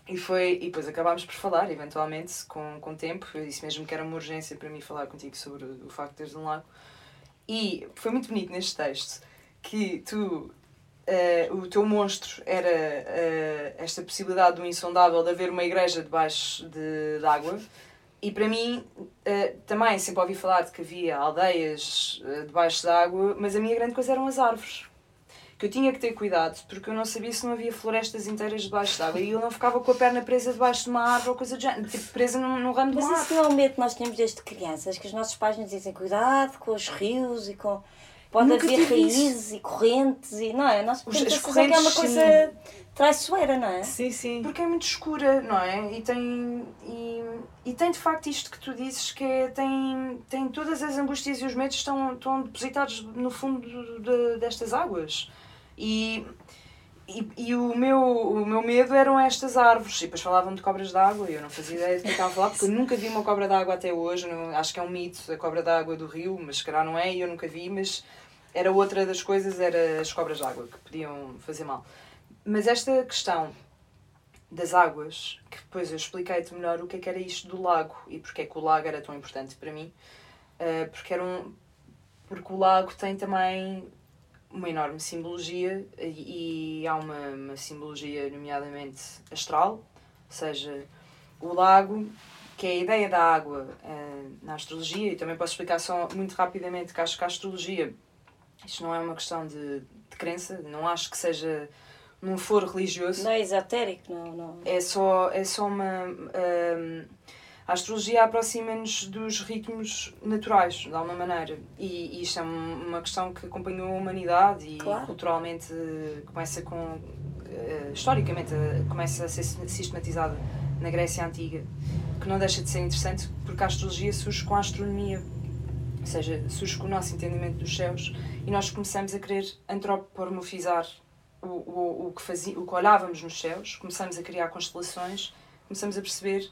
S2: E, foi, e depois acabámos por falar, eventualmente, com, com tempo. Eu disse mesmo que era uma urgência para mim falar contigo sobre o, o facto de teres um lago. E foi muito bonito neste texto que tu, eh, o teu monstro era eh, esta possibilidade do insondável de haver uma igreja debaixo de, de água. E para mim, eh, também sempre ouvi falar de que havia aldeias debaixo de água, mas a minha grande coisa eram as árvores que eu tinha que ter cuidado porque eu não sabia se não havia florestas inteiras debaixo d'água e eu não ficava com a perna presa debaixo de uma árvore ou coisa do género, tipo presa num, num ramo de
S1: Mas
S2: uma
S1: isso
S2: árvore.
S1: não é um medo que nós temos desde crianças, que os nossos pais nos dizem cuidado com os rios e com. Pode
S2: Nunca
S1: haver raízes e correntes e não é? Nós
S2: Os- as
S1: que é uma
S2: correntes,
S1: coisa traiçoeira, não é?
S3: Sim, sim.
S2: Porque é muito escura, não é? E tem, e, e tem de facto isto que tu dizes, que é, tem, tem todas as angústias e os medos estão, estão depositados no fundo de- destas águas. E, e, e o, meu, o meu medo eram estas árvores. E depois falavam de cobras d'água e eu não fazia ideia do que estavam a falar, porque eu nunca vi uma cobra d'água até hoje. Não, acho que é um mito a cobra d'água do rio, mas se calhar não é e eu nunca vi. Mas era outra das coisas, era as cobras d'água que podiam fazer mal. Mas esta questão das águas, que depois eu expliquei-te melhor o que é que era isto do lago e porque é que o lago era tão importante para mim. eh, porque, era um, porque o lago tem também uma enorme simbologia e, e há uma, uma simbologia, nomeadamente astral, ou seja, o lago, que é a ideia da água eh, na astrologia, e também posso explicar só muito rapidamente que acho que a astrologia, isto não é uma questão de, de crença, não acho que seja num foro religioso,
S1: Não é esotérico, não. não.
S2: é só, é só uma. hum, a astrologia aproxima-nos dos ritmos naturais, de alguma maneira. E, e isto é um- uma questão que acompanhou a humanidade e
S1: Claro.
S2: culturalmente eh, começa com. eh, historicamente eh, começa a ser sistematizada na Grécia Antiga, que não deixa de ser interessante porque a astrologia surge com a astronomia. Ou seja, surge com o nosso entendimento dos céus e nós começamos a querer antropomorfizar o, o, o, que fazia, o que olhávamos nos céus, começamos a criar constelações, começamos a perceber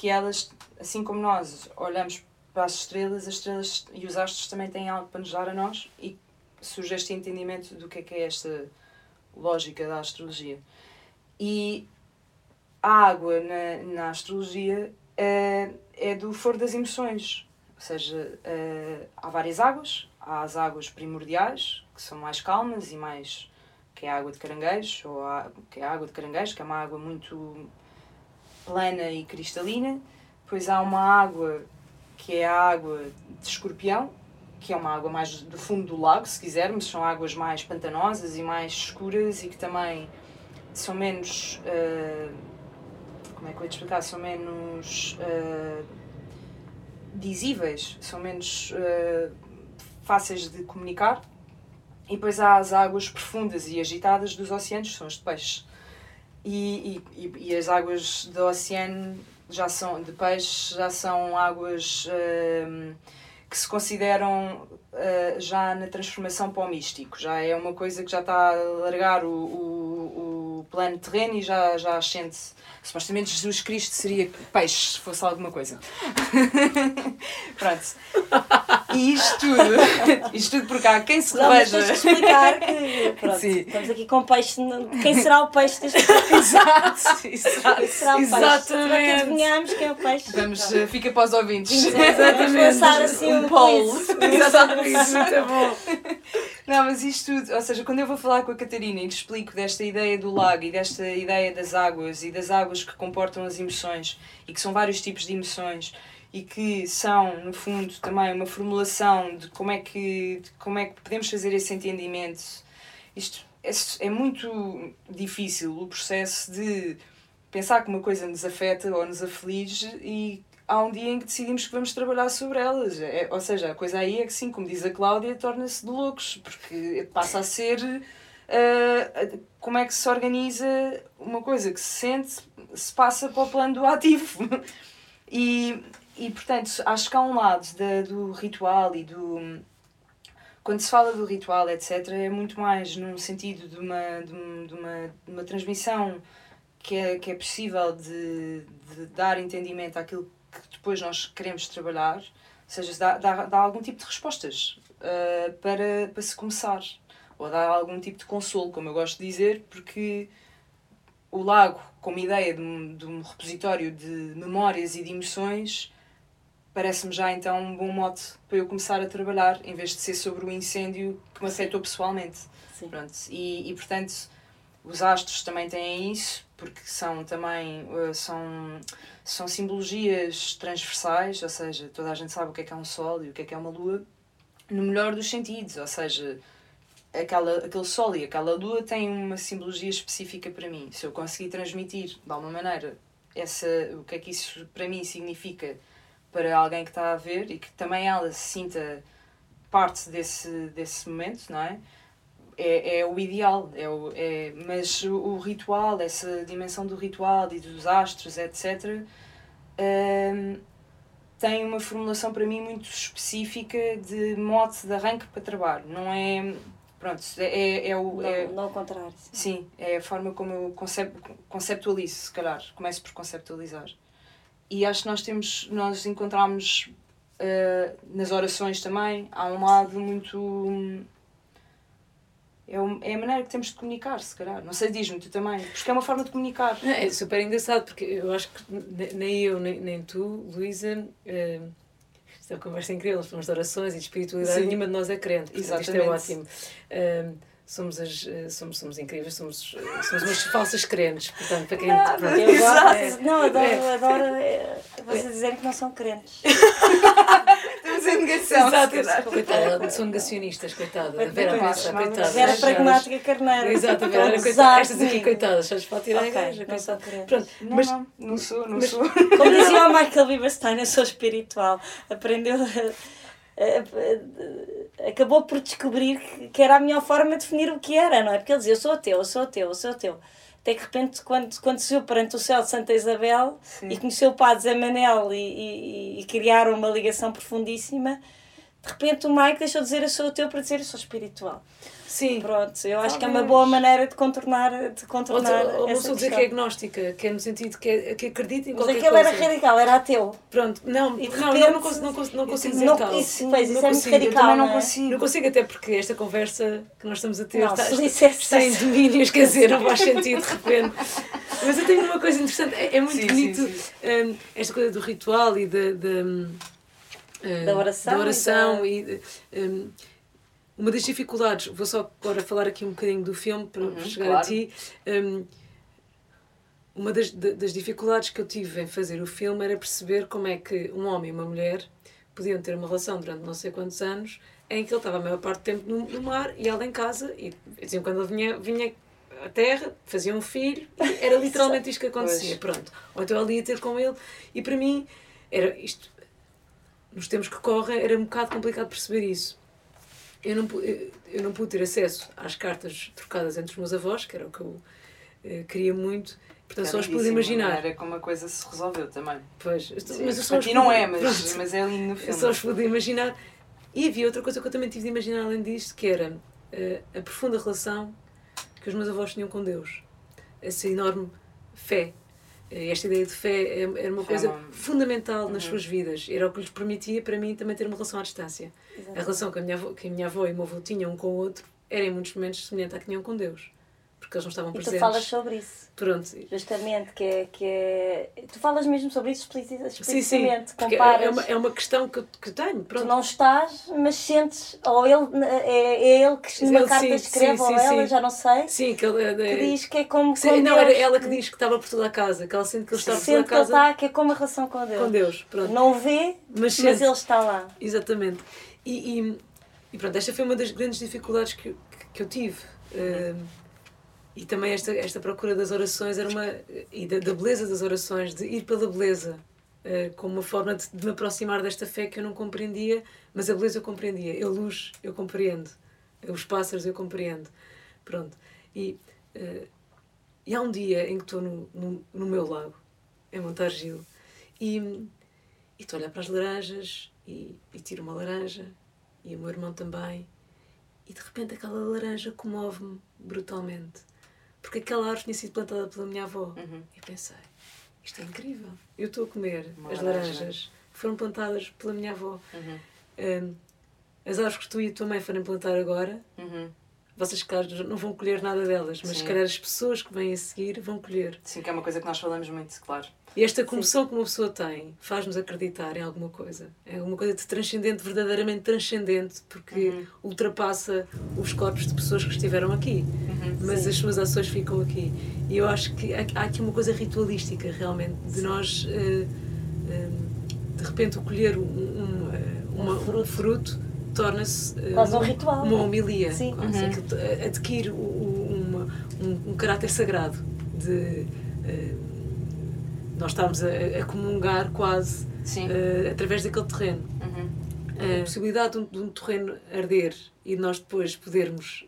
S2: que elas, assim como nós olhamos para as estrelas, as estrelas e os astros também têm algo para nos dar a nós e surge este entendimento do que é que é esta lógica da astrologia. E a água na, na astrologia é, é do foro das emoções, ou seja, eh, há várias águas, há as águas primordiais, que são mais calmas e mais que é a água de caranguejo, ou a, que é a água de caranguejo, que é uma água muito plana e cristalina. Depois há uma água que é a água de escorpião, que é uma água mais do fundo do lago, se quisermos, são águas mais pantanosas e mais escuras e que também são menos. ah, como é que eu ia explicar? São menos ah, dizíveis, são menos ah, fáceis de comunicar. E depois há as águas profundas e agitadas dos oceanos, são os de peixe. E, e, e- as águas do oceano já são de peixe já são águas hum, que se consideram ah, já na transformação para o místico. Já é uma coisa que já está a largar o, o, o plano terreno e já, já ascende. Supostamente Jesus Cristo seria peixe, se fosse alguma coisa. Pronto. E isto tudo, isto tudo porque há quem se
S1: Não, mas tens
S2: reveja.
S1: que explicar que pronto,
S2: Sim.
S1: estamos aqui com peixe. Quem será o peixe deste
S2: Exato, exato.
S1: Quem será o peixe?
S3: Exatamente.
S1: Será que adivinhamos quem é o peixe?
S2: Vamos, eh, fica para os ouvintes.
S1: Vamos lançar assim um,
S2: Um poll.
S1: quiz.
S3: Exatamente, muito bom.
S2: Não, mas isto tudo, ou seja, quando eu vou falar com a Catarina e lhe explico desta ideia do lago e desta ideia das águas e das águas que comportam as emoções e que são vários tipos de emoções e que são, no fundo, também uma formulação de como é que, como é que podemos fazer esse entendimento, isto é, é muito difícil o processo de pensar que uma coisa nos afeta ou nos aflige e há um dia em que decidimos que vamos trabalhar sobre elas. É, ou seja, a coisa aí é que sim, como diz a Cláudia, torna-se de loucos, porque passa a ser ah, como é que se organiza uma coisa que se sente, se passa para o plano do ativo. E, e portanto, acho que há um lado da, do ritual e do. Quando se fala do ritual, etc., é muito mais num sentido de uma, de um- de uma, de uma transmissão que é, que é possível de, de dar entendimento àquilo que depois nós queremos trabalhar, ou seja, dá, dá, dá algum tipo de respostas ah, para, para se começar, ou dá algum tipo de consolo, como eu gosto de dizer, porque o lago, como ideia de um, de um repositório de memórias e de emoções, parece-me já então um bom mote para eu começar a trabalhar, em vez de ser sobre o incêndio que me afetou pessoalmente.
S1: Sim.
S2: Pronto. E, e portanto, os astros também têm isso, porque são também eh, são, são simbologias transversais, ou seja, toda a gente sabe o que é que é um sol e o que é que é uma lua, no melhor dos sentidos, ou seja, aquela, aquele sol e aquela lua têm uma simbologia específica para mim. Se eu conseguir transmitir de alguma maneira essa, o que é que isso para mim significa para alguém que está a ver e que também ela se sinta parte desse, desse momento, não é? É, é o ideal, é o, é, mas o, o ritual, essa dimensão do ritual e dos astros, etc., hum, tem uma formulação para mim muito específica de mote de arranque para trabalho. Não é. Pronto, é, é, o.
S1: Não,
S2: É,
S1: não ao contrário.
S2: Sim, é a forma como eu concep conceptualizo, se calhar. Começo por conceptualizar. E acho que nós temos, nós encontramos eh, nas orações também, há um lado muito. É, é a maneira que temos de comunicar, se calhar. Não sei, diz-me tu também. Porque é uma forma de comunicar.
S3: Não, É super engraçado, porque eu acho que ne- nem eu, nem, nem tu, Luísa, eh, isto é uma conversa incrível, nós falamos de orações e de espiritualidade,
S2: Sim.
S3: nenhuma de nós é crente, portanto isto é
S2: Exatamente.
S3: ótimo. Eh, somos, as, eh, somos, somos incríveis, somos, eh, somos umas falsas crentes, portanto, para quem. pronto.
S1: Eu gosto,
S2: Exato.
S1: não, adoro,
S3: É.
S1: adoro é, vocês dizerem que não são crentes.
S2: Temos a negação,
S3: Exato, coitada, são negacionistas, coitada. A Vera
S1: Coitada.
S3: pensa, coitada.
S1: Vera pragmática carneira.
S3: Exato, a Vera,
S1: a
S3: coitada. Estas aqui, coitadas, sabes, para tirar a
S1: Ok,
S3: igreja,
S1: não são
S3: coitada.
S1: crentes.
S3: Pronto,
S2: Não,
S3: mas
S2: não, não sou, não
S3: mas-
S2: sou.
S1: Como dizia o Michael Bieberstein, eu sou espiritual. Aprendeu. a- a- a- acabou por descobrir que, que era a melhor forma de definir o que era, não é? Porque ele dizia: Eu sou ateu, eu sou ateu, eu sou ateu. Até que de repente, quando, quando se viu perante o céu de Santa Isabel
S2: Sim.
S1: e conheceu o Padre Zé Manel e, e, e criaram uma ligação profundíssima, de repente o Mike deixou de dizer eu sou ateu para dizer eu sou espiritual.
S3: Sim.
S1: Pronto, eu acho que é uma boa maneira de contornar, de
S3: Ou,
S1: contornar
S3: ou uma
S1: essa
S3: dizer que é agnóstica, que é no sentido que, é, que acredita em
S1: Mas
S3: qualquer
S1: aquele
S3: coisa.
S1: era radical, era ateu.
S3: Pronto, não,
S1: E
S3: não,
S1: repente-
S3: eu não consigo, não consigo, não consigo dizer
S1: Não,
S3: tal.
S1: isso, pois, isso
S3: Não
S1: é muito
S3: consigo, eu
S1: radical.
S2: não
S1: é?
S2: consigo.
S3: Não consigo até porque esta conversa que nós estamos a ter
S1: Não,
S3: está,
S1: se
S3: está, está em domínios, quer dizer, não faz sentido de repente. Mas eu tenho uma coisa interessante, é, é muito
S2: Sim,
S3: bonito
S2: sim,
S3: hum, esta coisa do ritual e da, da, hum,
S1: Da oração
S3: da
S1: e
S3: oração
S1: da-
S3: e, hum, uma das dificuldades, vou só agora falar aqui um bocadinho do filme para
S2: Uhum,
S3: chegar a
S2: claro.
S3: ti. hum, uma das, da- das dificuldades que eu tive em fazer o filme era perceber como é que um homem e uma mulher podiam ter uma relação durante não sei quantos anos em que ele estava a maior parte do tempo no, no mar e ela em casa e diziam quando ele vinha, vinha à terra, fazia um filho e era literalmente isto que acontecia, pronto. Ou então ela ia ter com ele e para mim era isto, nos tempos que correm era um bocado complicado perceber isso. Eu não, eu eu não pude ter acesso às cartas trocadas entre os meus avós, que era o que eu eh, queria muito, portanto só os pude imaginar.
S2: Era como a coisa se resolveu também.
S3: Pois, eu
S2: Sim,
S3: mas eu só os
S2: ti não
S3: pude-
S2: é, mas,
S3: pronto.
S2: mas é lindo no
S3: Eu
S2: filme.
S3: só os pude imaginar. E havia outra coisa que eu também tive de imaginar além disto, que era eh, a profunda relação que os meus avós tinham com Deus. Essa enorme fé. Esta ideia de fé é- era uma
S2: é
S3: coisa
S2: uma-
S3: fundamental nas
S2: Uhum.
S3: suas vidas. Era o que lhes permitia, para mim, também ter uma relação à distância. A relação que a minha avó, que a minha avó e o meu avô tinham um com o outro era em muitos momentos semelhante à que tinham com Deus. Porque eles não estavam
S1: E tu
S3: presentes.
S1: falas sobre isso,
S3: Pronto.
S1: justamente, que é, que é... Tu falas mesmo sobre isso explicit-
S3: Sim, sim.
S1: explicitamente,
S3: é,
S1: comparas...
S3: é, uma, é uma questão que, que tenho.
S1: Tu
S3: Pronto.
S1: não estás, mas sentes, ou ele, é, é ele que numa
S3: Ele,
S1: carta
S3: sim,
S1: escreve,
S3: sim,
S1: ou
S3: sim,
S1: ela, já não sei,
S3: Sim, que ele, é-
S1: que diz que é como
S3: Sim, não,
S1: Deus.
S3: era ela que diz que estava por toda a casa, que ela sente que ele está por toda a
S1: Sente que ele
S3: casa
S1: está, que é como a relação com Deus.
S3: com Deus. Pronto.
S1: Não o vê,
S3: Mas
S1: mas,
S3: sente.
S1: ele está lá.
S3: Exatamente. E, e, e pronto, esta foi uma das grandes dificuldades que, eu- que, eu tive. Um, e também esta, esta procura das orações era uma. e da, da beleza das orações, de ir pela beleza, uh, como uma forma de, de me aproximar desta fé que eu não compreendia, mas a beleza eu compreendia. A luz eu compreendo. Os pássaros eu compreendo. Pronto. E, uh, e há um dia em que estou no, no, no meu lago, em Montargil, e, estou a olhar para as laranjas e, e tiro uma laranja e o meu irmão também e de repente aquela laranja comove-me brutalmente porque aquela árvore tinha sido plantada pela minha avó
S2: Uhum.
S3: e pensei isto é incrível eu estou a comer
S2: Uma
S3: as
S2: laranja.
S3: laranjas que foram plantadas pela minha avó
S2: Uhum.
S3: Hum, as árvores que tu e a tua mãe forem plantar agora
S2: Uhum.
S3: Vocês caras não vão colher nada delas mas
S2: Sim.
S3: se calhar as pessoas que vêm a seguir vão colher
S2: Sim, que é uma coisa que nós falamos muito, claro.
S3: e esta comoção que uma pessoa tem faz-nos acreditar em alguma coisa. É alguma coisa de transcendente, verdadeiramente transcendente, porque
S2: Uhum.
S3: ultrapassa os corpos de pessoas que estiveram aqui.
S2: Uhum.
S3: Mas as suas ações ficam aqui. E eu acho que há aqui uma coisa ritualística, realmente, de nós, eh, eh, de repente, colher um, um, eh, uma- um fruto torna-se eh,
S1: Quase um ritual.
S3: uma homilia.
S1: Sim.
S3: quase.
S2: Uhum.
S3: Aquilo, eh, adquire uma- um, um caráter sagrado de eh, nós estarmos a, a comungar quase eh, através daquele terreno.
S2: Uhum.
S3: A possibilidade de um, de um terreno arder e nós depois podermos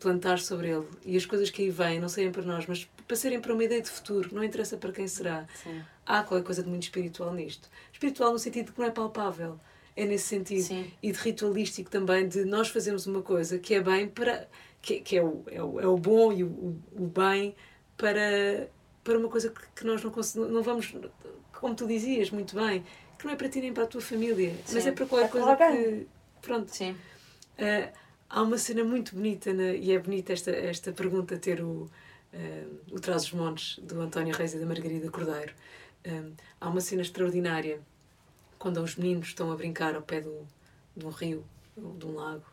S3: plantar sobre ele e as coisas que aí vêm não saem para nós, mas para serem para uma ideia de futuro, não interessa para quem será.
S2: Sim.
S3: Há qualquer coisa de muito espiritual nisto. Espiritual no sentido de que não é palpável, é nesse sentido.
S2: Sim.
S3: E de ritualístico também, de nós fazermos uma coisa que é bem para. que, que é, o, é, o, é o bom e o, o, bem para, para uma coisa que, que nós não, não vamos. como tu dizias muito bem, que não é para ti nem para a tua família, mas
S2: Sim.
S3: é para qualquer
S1: É para
S3: coisa que. Pronto.
S2: Sim.
S3: Ah, há uma cena muito bonita, na- e é bonita esta, esta pergunta ter o, ah, o Traz os Montes, do António Reis e da Margarida Cordeiro. Ah, há uma cena extraordinária quando os meninos estão a brincar ao pé do, de um rio de um lago.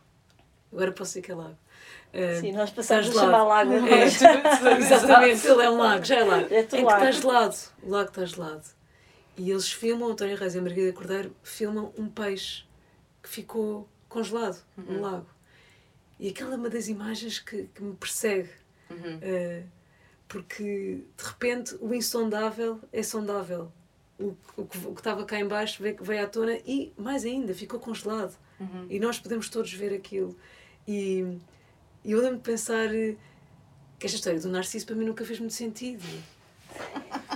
S3: Agora posso dizer que é lago. Ah,
S1: Sim, nós passamos a chamar lago.
S3: É, exatamente, ele é um lago, já é lago.
S1: É
S3: em que
S1: lago.
S3: está gelado, o lago está gelado. E eles filmam, António Reis e a Margarida Cordeiro filmam um peixe que ficou congelado no
S2: Uhum.
S3: lago. E aquela é uma das imagens que, que me persegue,
S2: Uhum.
S3: eh, porque de repente o insondável é sondável. O, o, que, o que estava cá em baixo veio, veio à tona e, mais ainda, ficou congelado.
S2: Uhum.
S3: E nós podemos todos ver aquilo. E, e eu lembro de pensar eh, que esta história do Narciso para mim nunca fez muito sentido.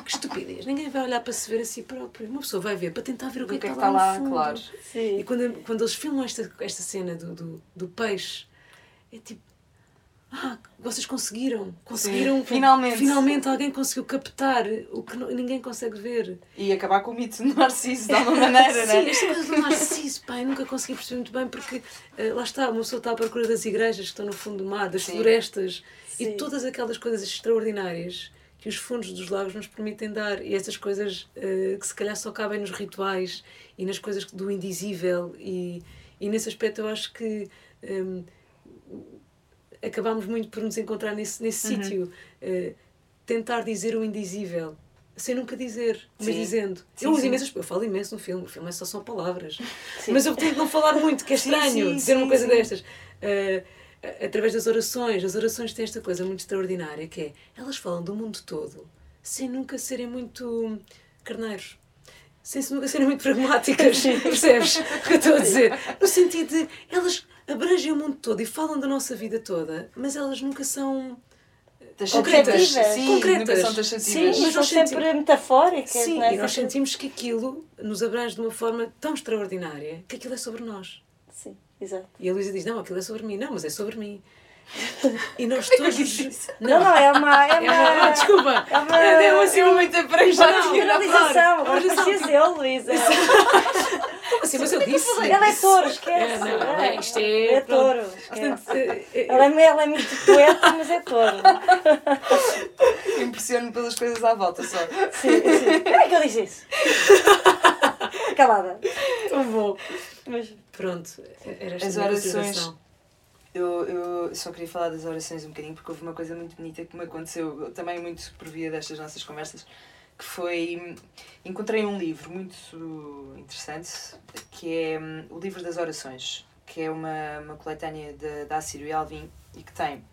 S3: Que estupidez. Ninguém vai olhar para se ver a si próprio. Uma pessoa vai ver para tentar ver o que, é
S2: é
S3: que está
S2: está
S3: lá,
S2: lá,
S3: no fundo.
S2: claro.
S3: E
S1: Sim.
S3: quando, quando eles filmam esta, esta cena do, do, do peixe, é tipo. Ah, vocês conseguiram! Conseguiram!
S2: finalmente.
S3: Finalmente alguém conseguiu captar o que ninguém consegue ver.
S2: E acabar com o mito do Narciso de alguma maneira,
S3: Sim,
S2: né?
S3: esta coisa do Narciso, eu nunca consegui perceber muito bem porque eh, lá está, uma pessoa está à procura das igrejas que estão no fundo do mar, das
S2: Sim.
S3: florestas e
S1: Sim.
S3: todas aquelas coisas extraordinárias que os fundos dos lagos nos permitem dar e essas coisas eh, que se calhar só cabem nos rituais e nas coisas do indizível e, e nesse aspecto eu acho que hum, acabámos muito por nos encontrar nesse, nesse
S2: Uhum.
S3: sítio eh, tentar dizer o indizível sem nunca dizer, mas
S2: Sim.
S3: dizendo.
S2: Sim,
S3: eu uso
S2: sim.
S3: imensas, eu falo imenso no filme, o filme é só são palavras.
S1: Sim.
S3: Mas eu tento não falar muito, que é estranho dizer uma coisa destas. Ah, através das orações, as orações têm esta coisa muito extraordinária que é, elas falam do mundo todo, sem nunca serem muito carneiros. Sem se nunca serem muito pragmáticas, percebes o que eu estou a dizer? No sentido de, elas abrangem o mundo todo e falam da nossa vida toda, mas elas nunca são
S2: Taxativas.
S1: Concretas.
S2: Sim,
S3: Concretas.
S2: nunca são
S1: Sim,
S3: mas
S1: mas são
S3: sentimos-
S1: sempre metafóricas,
S3: Sim,
S1: não é?
S3: e nós sentimos que aquilo nos abrange de uma forma tão extraordinária que aquilo é sobre nós.
S1: Sim, exato.
S3: E a Luísa diz: Não, aquilo é sobre mim. Não, mas é sobre mim. E nós todos.
S1: Não, não, é uma. É uma,
S3: Ah, desculpa!
S1: é uma,
S2: Deu assim muito para já
S3: Não,
S2: aqui na
S1: generalização. Agora preciso eu, Luísa.
S3: Como assim? Mas eu disse.
S1: Ela é touro, esquece.
S3: É, não, é, isto é-
S1: É touro. Ela é, ela é muito poeta, mas é touro.
S2: Impressiono pelas coisas à volta só.
S1: Sim, sim. Como é que eu disse isso? Calada.
S3: bom.
S1: Mas,
S3: Pronto, era esta
S2: As orações-. Eu, eu só queria falar das orações um bocadinho porque houve uma coisa muito bonita que me aconteceu também muito por via destas nossas conversas que foi encontrei um livro muito interessante que é hum, o livro das orações que é uma, uma coletânea de, da Assírio e Alvim e que tem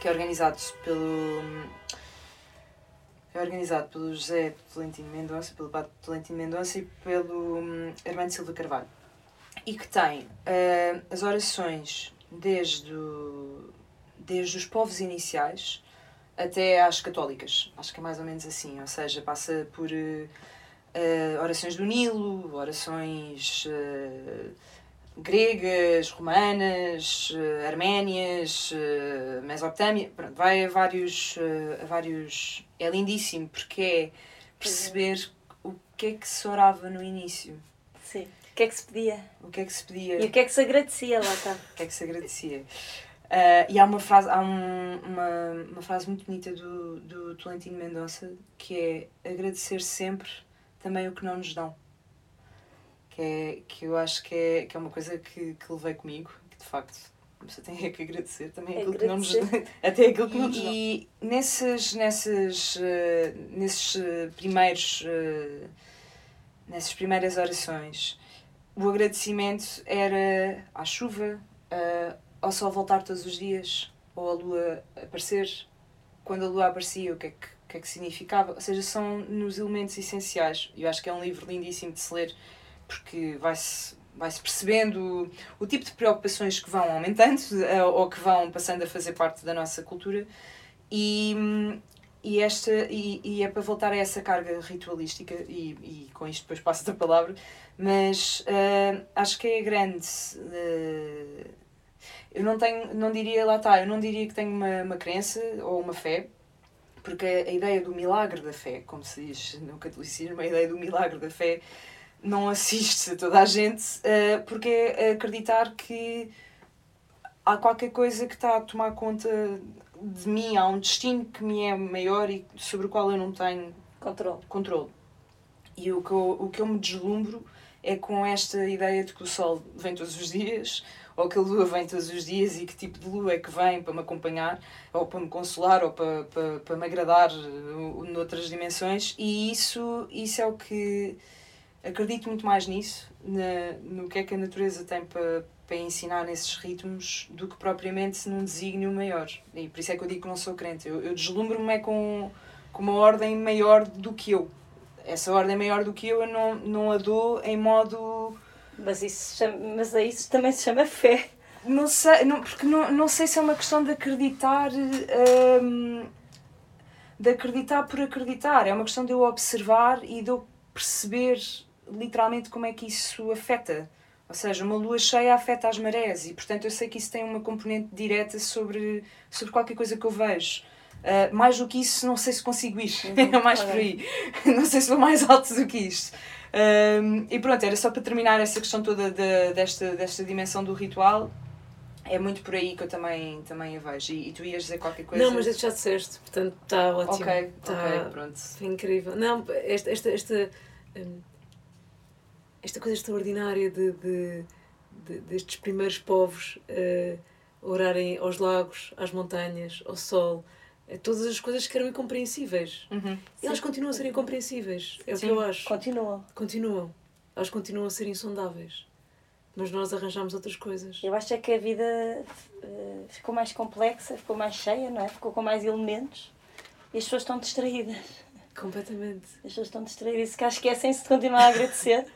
S2: que é organizado pelo é organizado pelo José Tolentino Mendonça pelo Padre Tolentino Mendonça e pelo hum, Armando Silva Carvalho. E que tem ah, as orações desde, o- desde os povos iniciais até às católicas. Acho que é mais ou menos assim, ou seja, passa por eh, orações do Nilo, orações eh, gregas, romanas, eh, arménias, eh, Mesopotâmia, pronto, vai a vários, a vários. É lindíssimo porque é perceber o que é que se orava no início,
S1: sim. O que é que se pedia?
S2: o que é que se pedia.
S1: E o que é que se agradecia lá está?
S2: O que é que se agradecia? Ah, e há uma frase, há um- uma, uma frase muito bonita do, do Tolentino Mendonça que é agradecer sempre também o que não nos dão. Que, é, que eu acho que é, que é uma coisa que, que levei comigo, que de facto você tem é que agradecer também aquilo que não nos
S1: Agradecer.
S2: até aquilo que não nos dão. E nesses, nesses, ah, nesses ah, primeiros ah, nessas primeiras orações o agradecimento era à chuva, ah, ao sol voltar todos os dias, ou à lua aparecer. Quando a lua aparecia, o que é que, que, é que significava? Ou seja, são nos elementos essenciais. Eu acho que é um livro lindíssimo de se ler, porque vai-se vai-se percebendo o, o tipo de preocupações que vão aumentando ah, ou que vão passando a fazer parte da nossa cultura. E, e, esta, e, e é para voltar a essa carga ritualística, e, e com isto depois passo da palavra, mas ah, acho que é grande. ah, eu não tenho, não diria, lá está, eu não diria que tenho uma, uma crença ou uma fé, porque a, a ideia do milagre da fé, como se diz no catolicismo, a ideia do milagre da fé não assiste a toda a gente, ah, porque é acreditar que há qualquer coisa que está a tomar conta de mim, há um destino que me é maior e sobre o qual eu não tenho
S1: Controle.
S2: controle. E o que eu, o que eu me deslumbro é com esta ideia de que o sol vem todos os dias, ou que a lua vem todos os dias e que tipo de lua é que vem para me acompanhar, ou para me consolar, ou para, para, para me agradar uh, noutras dimensões. E isso, isso é o que acredito muito mais nisso, na, no que é que a natureza tem para, para ensinar nesses ritmos, do que propriamente num desígnio maior. E por isso é que eu digo que não sou crente. Eu, eu deslumbro-me é com, com uma ordem maior do que eu. Essa ordem maior do que eu, eu não, não a dou em modo.
S1: Mas isso, chama, mas a isso também se chama fé.
S2: Não sei, não, porque não, não sei se é uma questão de acreditar. hum, de acreditar por acreditar. É uma questão de eu observar e de eu perceber literalmente como é que isso afeta. Ou seja, uma lua cheia afeta as marés e, portanto, eu sei que isso tem uma componente direta sobre, sobre qualquer coisa que eu vejo. Uh, mais do que isso, não sei se consigo ir. É mais por aí. Não sei se vou mais alto do que isto. Um, e pronto, era só para terminar essa questão toda de, desta, desta dimensão do ritual. É muito por aí que eu também, também a vejo. E, e tu ias dizer qualquer coisa?
S3: Não, mas já disseste, portanto está ótimo.
S2: Ok,
S3: Tá
S2: ok, pronto.
S3: Incrível. Não, esta, esta, esta, hum, esta coisa extraordinária de, de, de- destes primeiros povos eh, orarem aos lagos, às montanhas, ao sol, todas as coisas que eram incompreensíveis.
S2: Uhum.
S3: Elas continuam a ser incompreensíveis, é o
S2: Sim,
S3: que eu acho.
S1: Continuam.
S3: Continuam. Elas continuam a ser insondáveis. Mas nós arranjamos outras coisas.
S1: Eu acho é que a vida eh, ficou mais complexa, ficou mais cheia, não é? Ficou com mais elementos e as pessoas estão distraídas.
S3: Completamente.
S1: As pessoas estão distraídas e que esquecem-se de continuar a agradecer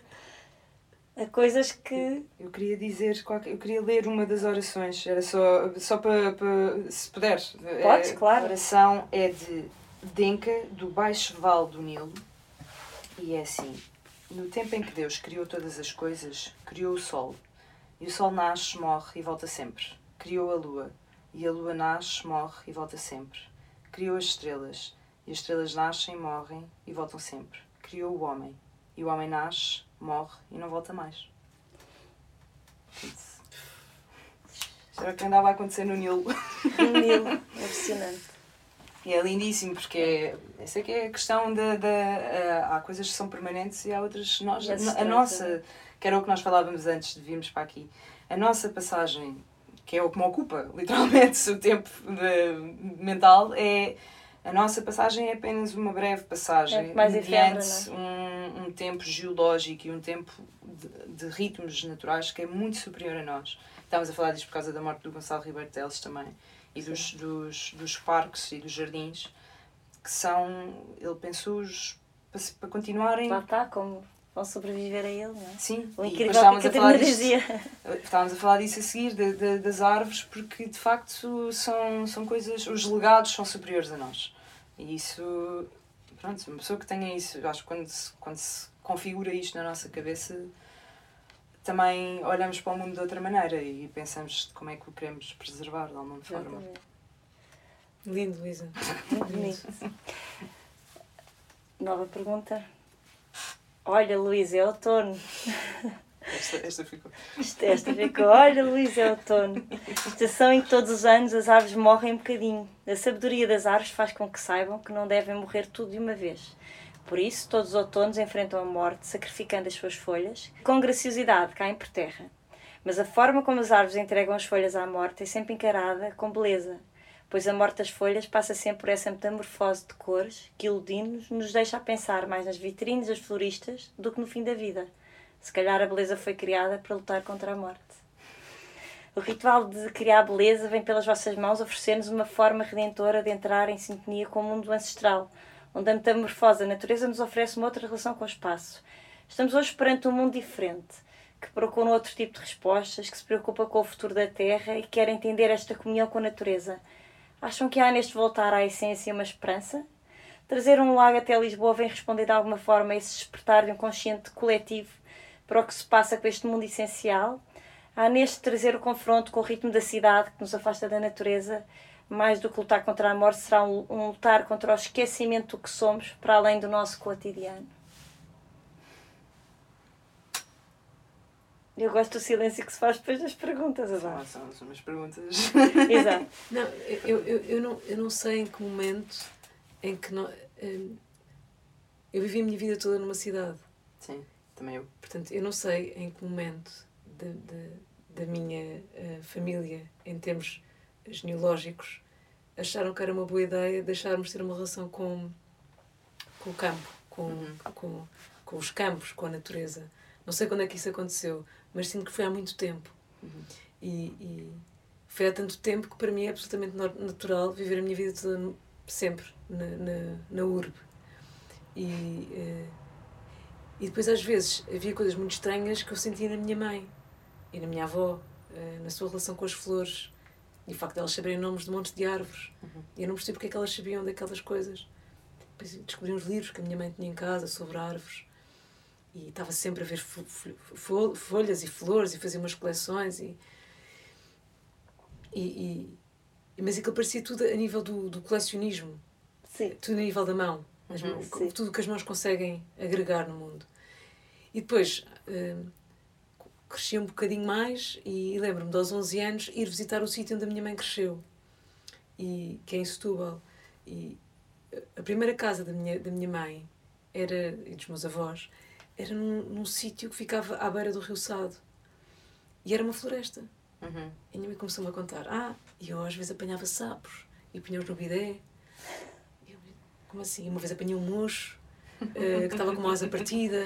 S1: a coisas que.
S2: Eu queria dizer, eu queria ler uma das orações, era só, só para, para se puder.
S1: Podes,
S2: Eh,
S1: claro.
S2: A oração é de Denka, do Baixo Vale do Nilo, e é assim: No tempo em que Deus criou todas as coisas, criou o sol. E o sol nasce, morre e volta sempre. Criou a lua. e a lua nasce, morre e volta sempre. Criou as estrelas, e as estrelas nascem, morrem e voltam sempre. Criou o homem, e o homem nasce, morre e não volta mais. Isso. Isto era o que andava a acontecer no Nilo.
S1: No Nilo, impressionante.
S2: E é lindíssimo, porque é, essa é que é a questão da. da uh, há coisas que são permanentes e há outras. Nós,
S1: a
S2: a, nossa, que era o que nós falávamos antes de virmos para aqui, a nossa passagem, que é o que me ocupa, literalmente, o tempo de- mental, é. A nossa passagem é apenas uma breve passagem
S1: É mais efêmera,
S2: mediante um, um tempo geológico e um tempo de, de ritmos naturais que é muito superior a nós. Estávamos a falar disto por causa da morte do Gonçalo Ribeiro Teles também e dos, dos, dos parques e dos jardins que são, ele pensou-os para, para continuarem.
S1: Lá está, como vão sobreviver a ele, não é?
S2: Sim,
S1: O incrível que a
S2: estávamos a falar
S1: Catarina dizia.
S2: estávamos a falar disso a seguir, de- de- das árvores, porque de facto são, são coisas, os legados são superiores a nós. E isso, pronto, uma pessoa que tenha isso, eu acho que quando se, quando se configura isto na nossa cabeça, também olhamos para o mundo de outra maneira e pensamos como é que o queremos preservar de alguma forma.
S1: Exatamente.
S3: Lindo, Luísa.
S1: Muito bonito. Nova pergunta. Olha, Luís, é outono.
S2: Esta, esta ficou.
S1: Isto- Esta ficou. Olha, Luís, é outono. Estação em que todos os anos as árvores morrem um bocadinho. A sabedoria das árvores faz com que saibam que não devem morrer tudo de uma vez. Por isso, todos os outonos enfrentam a morte, sacrificando as suas folhas, com graciosidade caem por terra. Mas a forma como as árvores entregam as folhas à morte é sempre encarada com beleza, pois a morte das folhas passa sempre por essa metamorfose de cores que, iludindo-nos, nos deixa a pensar mais nas vitrines das floristas do que no fim da vida. Se calhar a beleza foi criada para lutar contra a morte. O ritual de criar beleza vem pelas vossas mãos oferecer-nos uma forma redentora de entrar em sintonia com o mundo ancestral, onde a metamorfose da natureza nos oferece uma outra relação com o espaço. Estamos hoje perante um mundo diferente, que procura outro tipo de respostas, que se preocupa com o futuro da Terra e quer entender esta comunhão com a natureza. Acham que há neste voltar à essência uma esperança? Trazer um lago até Lisboa vem responder de alguma forma a esse despertar de um consciente coletivo para o que se passa com este mundo essencial? Há neste trazer o confronto com o ritmo da cidade que nos afasta da natureza, mais do que lutar contra a morte, será um, lutar contra o esquecimento do que somos para além do nosso cotidiano. Eu gosto do silêncio que se faz depois das perguntas, Adão.
S2: São, são, são umas perguntas.
S1: Exato.
S3: Não, eu, eu, eu, não, eu não sei em que momento em que não, hum, eu vivi a minha vida toda numa cidade.
S2: Sim, também eu.
S3: Portanto, eu não sei em que momento da, da, da minha eh, família, em termos genealógicos, acharam que era uma boa ideia deixarmos ter uma relação com, com o campo, com,
S2: Uhum.
S3: com, com os campos, com a natureza. Não sei quando é que isso aconteceu, mas sinto que foi há muito tempo.
S2: Uhum.
S3: E, e foi há tanto tempo que para mim é absolutamente natural viver a minha vida toda sempre na, na, na urbe. E, eh, e depois às vezes havia coisas muito estranhas que eu sentia na minha mãe e na minha avó, eh, na sua relação com as flores e o facto de elas saberem nomes de montes de árvores.
S2: Uhum.
S3: E eu não percebi porque é que elas sabiam daquelas coisas. Depois descobri uns livros que a minha mãe tinha em casa sobre árvores e estava sempre a ver fo- fo- fo- folhas e flores e fazia umas coleções e, e, e- mas aquilo parecia tudo a nível do, do colecionismo.
S1: Sim.
S3: tudo a nível da mão. As
S2: Uhum,
S3: mãos- tudo o que as mãos conseguem agregar no mundo. E depois hum, cresci um bocadinho mais e, lembro-me de aos 11 anos ir visitar o sítio onde a minha mãe cresceu e que é em Setúbal. E a primeira casa da minha, da minha mãe era, e dos meus avós era num, num sítio que ficava à beira do Rio Sado e era uma floresta
S2: Uhum.
S3: e a minha mãe começou-me a contar ah, e eu às vezes apanhava sapos e punha-os no bidé E eu, como assim? Uma vez apanhei um mocho eh, que estava com uma asa partida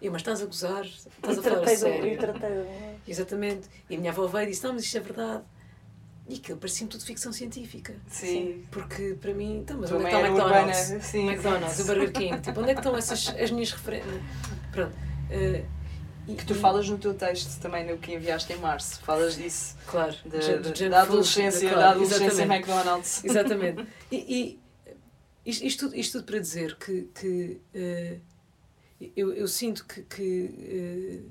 S3: e eu, mas estás a gozar? Estás a falar sério?
S1: e tratei do-
S3: Exatamente. E a minha avó veio e disse: Não, mas isto é verdade. E aquilo parecia-me tudo ficção científica.
S2: Sim.
S3: Porque para mim, então, mas onde é que está o
S2: urbana.
S3: McDonald's?
S2: Sim.
S3: O McDonald's, o Burger King. Tipo, onde é que estão essas as minhas referências? Pronto. Eh, e-
S2: Que tu falas no teu texto também, no que enviaste em março. Falas disso.
S3: Claro.
S2: Da,
S3: de-
S2: da-
S3: de junk
S2: da adolescência,
S3: claro,
S2: da adolescência
S3: exatamente.
S2: McDonald's.
S3: Exatamente. E, e isto, isto, tudo, isto tudo para dizer que, que eh, eu, eu sinto que, que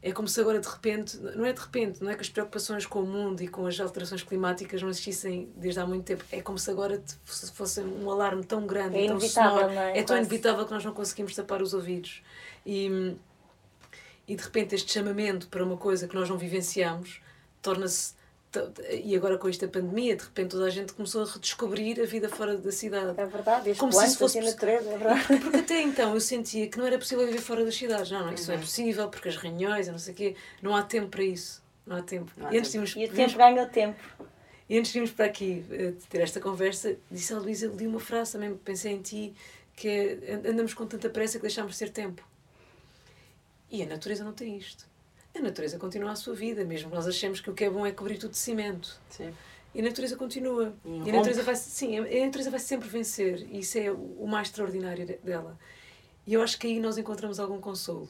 S3: é como se agora de repente, não é de repente, não é que as preocupações com o mundo e com as alterações climáticas não existissem desde há muito tempo. É como se agora fosse um alarme tão grande,
S1: é
S3: tão
S1: sonoro, é?
S3: é? tão inevitável que nós não conseguimos tapar os ouvidos. E, e de repente este chamamento para uma coisa que nós não vivenciamos torna-se e agora com esta pandemia, de repente toda a gente começou a redescobrir a vida fora da cidade.
S1: É verdade, Como se isso fosse natureza, é verdade.
S3: Porque, porque, até então eu sentia que não era possível viver fora das cidades. Não, não isso uhum. não é possível, porque as reuniões não sei o quê, não há tempo para isso. Não há tempo.
S1: Não há e, antes tempo. Tínhamos, e o tempo ganha o tempo.
S3: E antes de irmos para aqui uh, ter esta conversa, disse a Luísa, li uma frase também, pensei em ti, que é andamos com tanta pressa que deixamos de ter tempo. E a natureza não tem isto a natureza continua a sua vida, mesmo nós achamos que o que é bom é cobrir tudo de cimento. Sim. E a natureza continua. E, e a natureza vai sim, a natureza vai sempre vencer. E isso é o mais extraordinário dela. E eu acho que aí nós encontramos algum consolo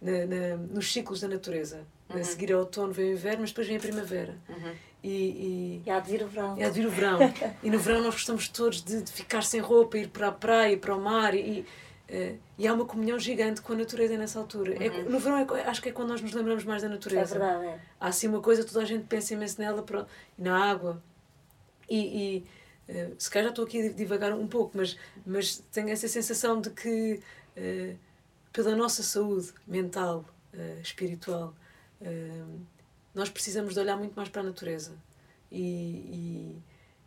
S3: na, na nos ciclos da natureza. Uhum. A seguir ao outono vem o inverno, mas depois vem a primavera.
S1: Uhum. E, e, e há de vir o verão.
S3: E há de vir o verão. e no verão nós gostamos todos de, de, ficar sem roupa, ir para a praia, para o mar. E, Uh, e há uma comunhão gigante com a natureza nessa altura. É uhum. É, no verão, é, acho que é quando nós nos lembramos mais da natureza.
S1: É verdade, é.
S3: Há assim uma coisa, toda a gente pensa imenso nela, na água. E, e uh, se calhar já estou aqui a divagar um pouco, mas, mas tenho essa sensação de que, uh, pela nossa saúde mental, espiritual, nós precisamos de olhar muito mais para a natureza. E, e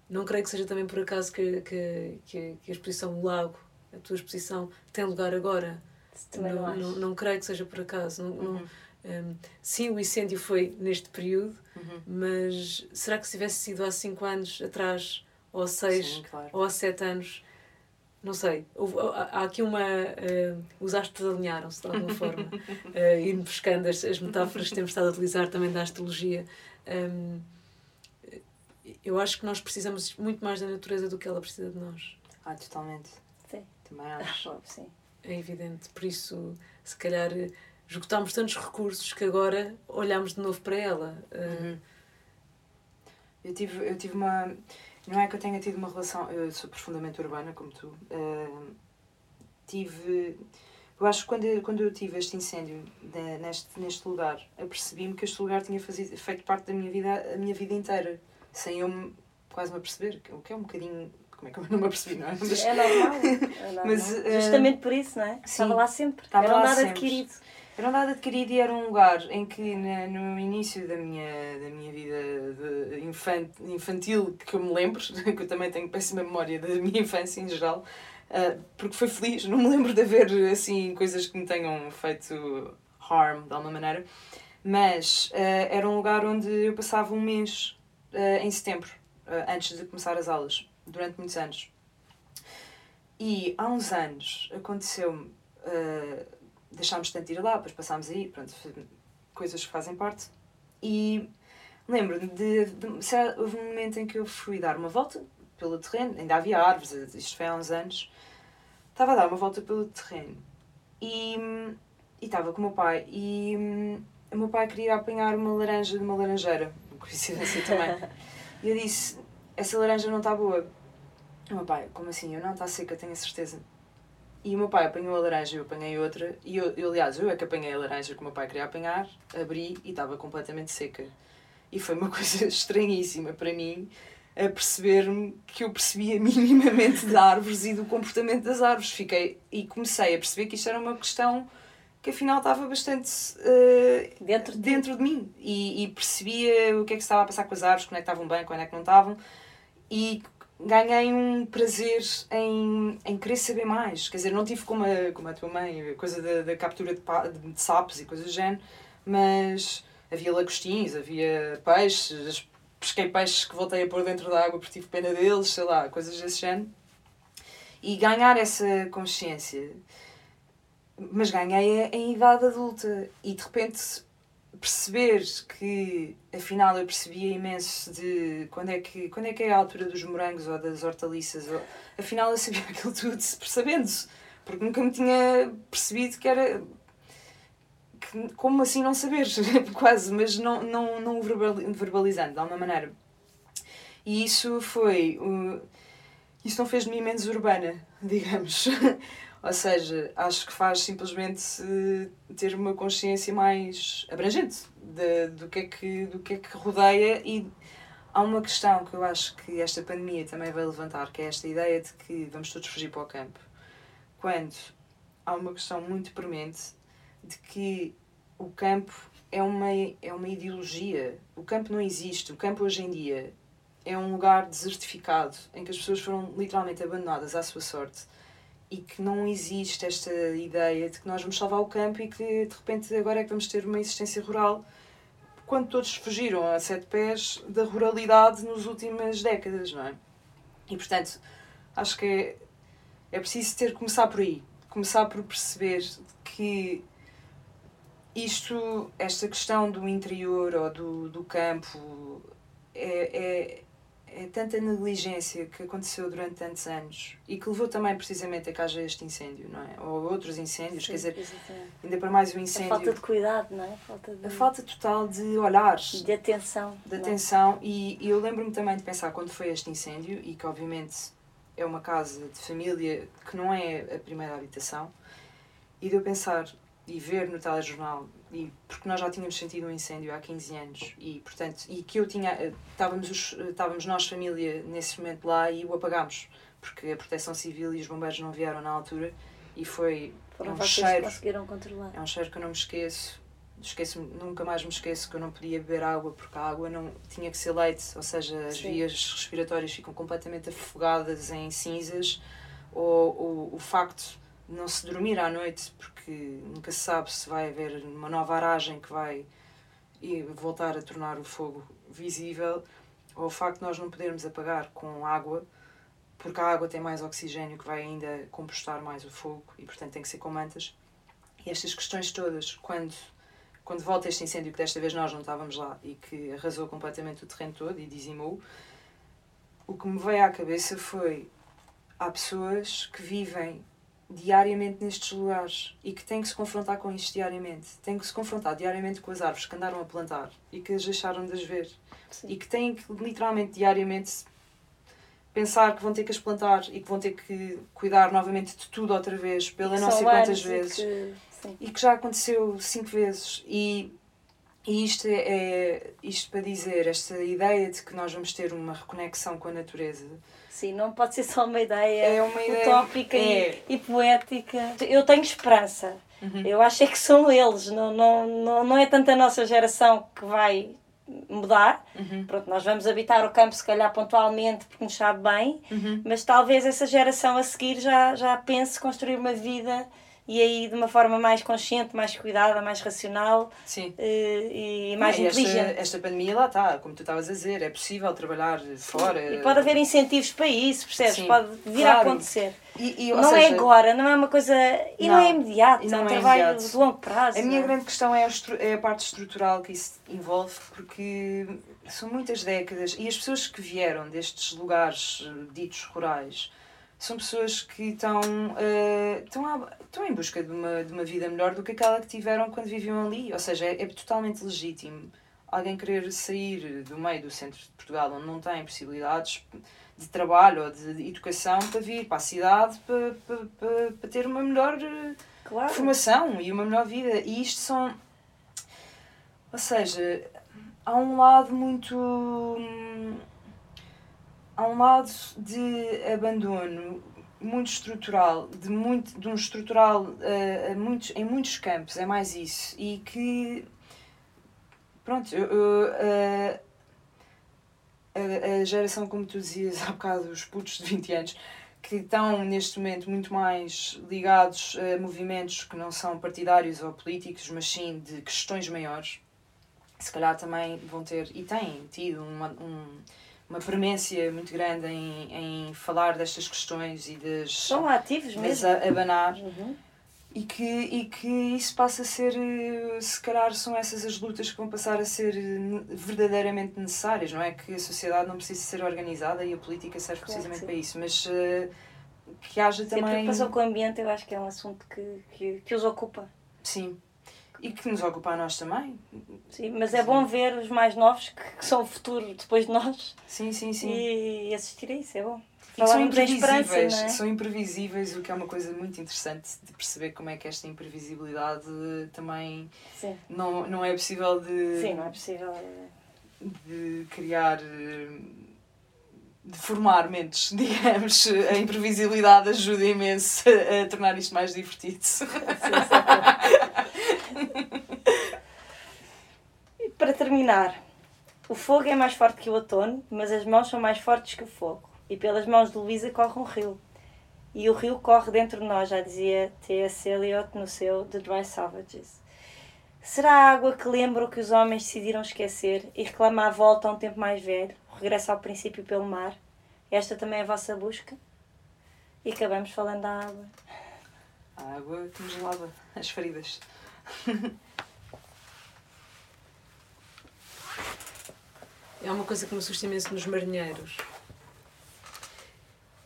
S3: não creio que seja também por acaso que, que, que, a exposição do lago a tua exposição tem lugar agora.
S1: Também não,
S3: não, não, creio que seja por acaso. Não, uhum. um, sim, o incêndio foi neste período, uhum. mas será que se tivesse sido há 5 anos atrás, ou há 6, claro. ou há 7 anos? Não sei. Há aqui uma. Uh, os astros alinharam-se de alguma forma. uh, ir buscando as, as metáforas que temos estado a utilizar também da astrologia. Um, eu acho que nós precisamos muito mais da natureza do que ela precisa de nós.
S2: Ah, totalmente. Também
S1: acho. Ah, sim.
S3: É evidente. Por isso, se calhar, esgotámos tantos recursos que agora olhamos de novo para ela. Ah, uhum.
S2: Eu, tive, eu tive uma. Não é que eu tenha tido uma relação. Eu sou profundamente urbana, como tu. Uh, tive. Eu acho que quando, quando eu tive este incêndio de, neste, neste lugar, apercebi-me que este lugar tinha fazido, feito parte da minha vida a minha vida inteira, sem eu quase me aperceber, o que é um bocadinho como é que eu não me apercebi, não é?
S1: Mas, é normal. É normal. Mas, Justamente por isso, não é? Sim, estava lá sempre. Estava era um dado adquirido.
S2: Era um dado adquirido e era um lugar em que na, no início da minha, da minha vida infant, infantil, que eu me lembro, que eu também tenho péssima memória da minha infância em geral, uh, porque foi feliz, não me lembro de haver assim coisas que me tenham feito harm de alguma maneira, mas uh, era um lugar onde eu passava um mês uh, em setembro, antes de começar as aulas durante muitos anos. E há uns anos aconteceu-me. Uh, deixámos tanto ir lá, depois passámos aí, pronto, coisas que fazem parte. E lembro-me de, de, de. Houve um momento em que eu fui dar uma volta pelo terreno, ainda havia árvores, isto foi há uns anos. Estava a dar uma volta pelo terreno e, e estava com o meu pai. E o meu pai queria apanhar uma laranja de uma laranjeira, coincidência também. E eu disse: essa laranja não está boa. O meu pai, como assim? Eu não, está seca, tenho a certeza. E o meu pai apanhou a laranja, eu apanhei outra. E eu, eu, aliás, eu é que apanhei a laranja que o meu pai queria apanhar, abri e estava completamente seca. E foi uma coisa estranhíssima para mim a perceber-me que eu percebia minimamente de árvores e do comportamento das árvores. Fiquei e comecei a perceber que isto era uma questão que afinal estava bastante uh, dentro, de, dentro de mim e, e, percebia o que é que estava a passar com as árvores, quando é que estavam bem, quando é que não estavam e ganhei um prazer em, em querer saber mais. Quer dizer, não tive como a, como a tua mãe, coisa da, da captura de, de, de, sapos e coisas do género, mas havia lagostins, havia peixes, pesquei peixes que voltei a pôr dentro da água porque tive pena deles, sei lá, coisas desse género. E ganhar essa consciência. Mas ganhei em idade adulta e de repente perceber que afinal eu percebia imenso de quando é que, quando é, que é a altura dos morangos ou das hortaliças, ou, afinal eu sabia aquilo tudo percebendo-se, porque nunca me tinha percebido que era. Que, como assim não saber? Quase, mas não, não, não verbalizando de alguma maneira. E isso foi. Uh, isso não fez de mim menos urbana, digamos. Ou seja, acho que faz simplesmente ter uma consciência mais abrangente de, do, que é que, do que é que rodeia e há uma questão que eu acho que esta pandemia também vai levantar, que é esta ideia de que vamos todos fugir para o campo. Quando há uma questão muito premente de que o campo é uma, é uma ideologia. O campo não existe. O campo hoje em dia é um lugar desertificado em que as pessoas foram literalmente abandonadas à sua sorte e que não existe esta ideia de que nós vamos salvar o campo e que de repente agora é que vamos ter uma existência rural quando todos fugiram a sete pés da ruralidade nas últimas décadas, não é? E portanto, acho que é, é preciso ter começar por aí, começar por perceber que isto, esta questão do interior ou do, do campo é, é, é tanta negligência que aconteceu durante tantos anos e que levou também precisamente a que haja este incêndio, não é? Ou outros incêndios, Sim, quer dizer, exatamente. ainda para mais o um incêndio.
S1: A falta de cuidado, não é?
S2: Falta, de... a falta total de olhares.
S1: De atenção.
S2: De é? atenção. E, e eu lembro-me também de pensar quando foi este incêndio e que obviamente é uma casa de família que não é a primeira habitação e de eu pensar e ver no telejornal e porque nós já tínhamos sentido um incêndio há 15 anos e portanto e que eu tinha eh, estávamos os, eh, estávamos nós família nesse momento lá e o apagámos porque a Proteção Civil e os bombeiros não vieram na altura e foi
S1: Foram um cheiro conseguiram controlar
S2: é um cheiro que eu não me esqueço esqueço nunca mais me esqueço que eu não podia beber água porque a água não tinha que ser leite ou seja as Sim. vias respiratórias ficam completamente afogadas em cinzas ou, ou o facto não se dormir à noite porque nunca se sabe se vai haver uma nova aragem que vai voltar a tornar o fogo visível, ou o facto de nós não podermos apagar com água, porque a água tem mais oxigênio que vai ainda compostar mais o fogo e, portanto, tem que ser com mantas. E estas questões todas, quando, quando volta este incêndio, que desta vez nós não estávamos lá e que arrasou completamente o terreno todo e dizimou, o que me veio à cabeça foi: há pessoas que vivem diariamente nestes lugares e que têm que se confrontar com isto diariamente. Têm que se confrontar diariamente com as árvores que andaram a plantar e que as deixaram de as ver. Sim. E que têm que literalmente diariamente pensar que vão ter que as plantar e que vão ter que cuidar novamente de tudo outra vez pela não sei quantas vezes. E que, e que, já aconteceu cinco vezes. E, e isto é, é isto para dizer, esta ideia de que nós vamos ter uma reconexão com a natureza
S1: Sim, não pode ser só uma ideia, é uma ideia utópica é. e, e, poética. Eu tenho esperança. Uhum. Eu acho é que são eles, não, não, não, não é tanto a nossa geração que vai mudar. Uhum. Pronto, nós vamos habitar o campo se calhar pontualmente porque nos sabe bem, uhum. mas talvez essa geração a seguir já, já pense construir uma vida e aí de uma forma mais consciente, mais cuidada, mais racional Sim. E, e mais
S2: e
S1: inteligente.
S2: Esta, esta pandemia lá está, como tu estavas a dizer, é possível trabalhar fora.
S1: E pode haver incentivos para isso, percebes? Sim, pode vir claro. a acontecer. E, e, não é seja, é agora, não é uma coisa. E não, não é imediato, não é um trabalho imediato. de longo prazo.
S2: A minha é? grande questão é a, é a parte estrutural que isso envolve, porque são muitas décadas e as pessoas que vieram destes lugares eh, ditos rurais são pessoas que estão, uh, estão, a, estão em busca de uma, de uma vida melhor do que aquela que tiveram quando viviam ali. Ou seja, é, é totalmente legítimo alguém querer sair do meio do centro de Portugal, onde não tem possibilidades de trabalho ou de educação, para vir para a cidade para, para, para, para ter uma melhor eh, claro. formação e uma melhor vida. E isto são. Ou seja, há um lado muito hum, há um lado de abandono muito estrutural, de, muito, de um estrutural uh, muitos, em muitos campos, é mais isso. E que, pronto, eu, eu, uh, a, a geração, como tu dizias há bocado, os putos de 20 anos, que estão neste momento muito mais ligados a movimentos que não são partidários ou políticos, mas sim de questões maiores, se calhar também vão ter, e têm tido uma, um uma premência muito grande em, em falar destas questões e das.
S1: São ativos mesmo.
S2: abanar. Uhum. E que, e que isso passa a ser, eh, se calhar, são essas as lutas que vão passar a ser eh, verdadeiramente necessárias, não é? Que a sociedade não precisa ser organizada e a política serve claro precisamente para isso, mas uh, que haja também. A
S1: preocupação com o ambiente eu acho que é um assunto que, que, que os ocupa.
S2: Sim, e que nos ocupa a nós também.
S1: Sim, mas é bom ver os mais novos, que, que são o futuro depois de nós.
S2: Sim, sim, sim.
S1: E assistir a isso, é bom.
S2: E são imprevisíveis,
S1: é?
S2: são imprevisíveis, o que é uma coisa muito interessante de perceber como é que esta imprevisibilidade também
S1: Sim,
S2: não, não é possível de,
S1: sim, não é possível. eh,
S2: de criar, de formar mentes, digamos. A imprevisibilidade ajuda imenso a, a tornar isto mais divertido.
S1: Sim, sim. E para terminar, o fogo é mais forte que o outono, mas as mãos são mais fortes que o fogo. E pelas mãos de Luísa corre um rio. E o rio corre dentro de nós, já dizia T.S. Eliot no seu The Dry Savages. Será a água que lembra o que os homens decidiram esquecer e reclama a volta a um tempo mais velho, o regresso ao princípio pelo mar? Esta também é a vossa busca? E acabamos falando da água.
S2: A água congelava as feridas.
S3: É uma coisa que me assusta imenso nos marinheiros.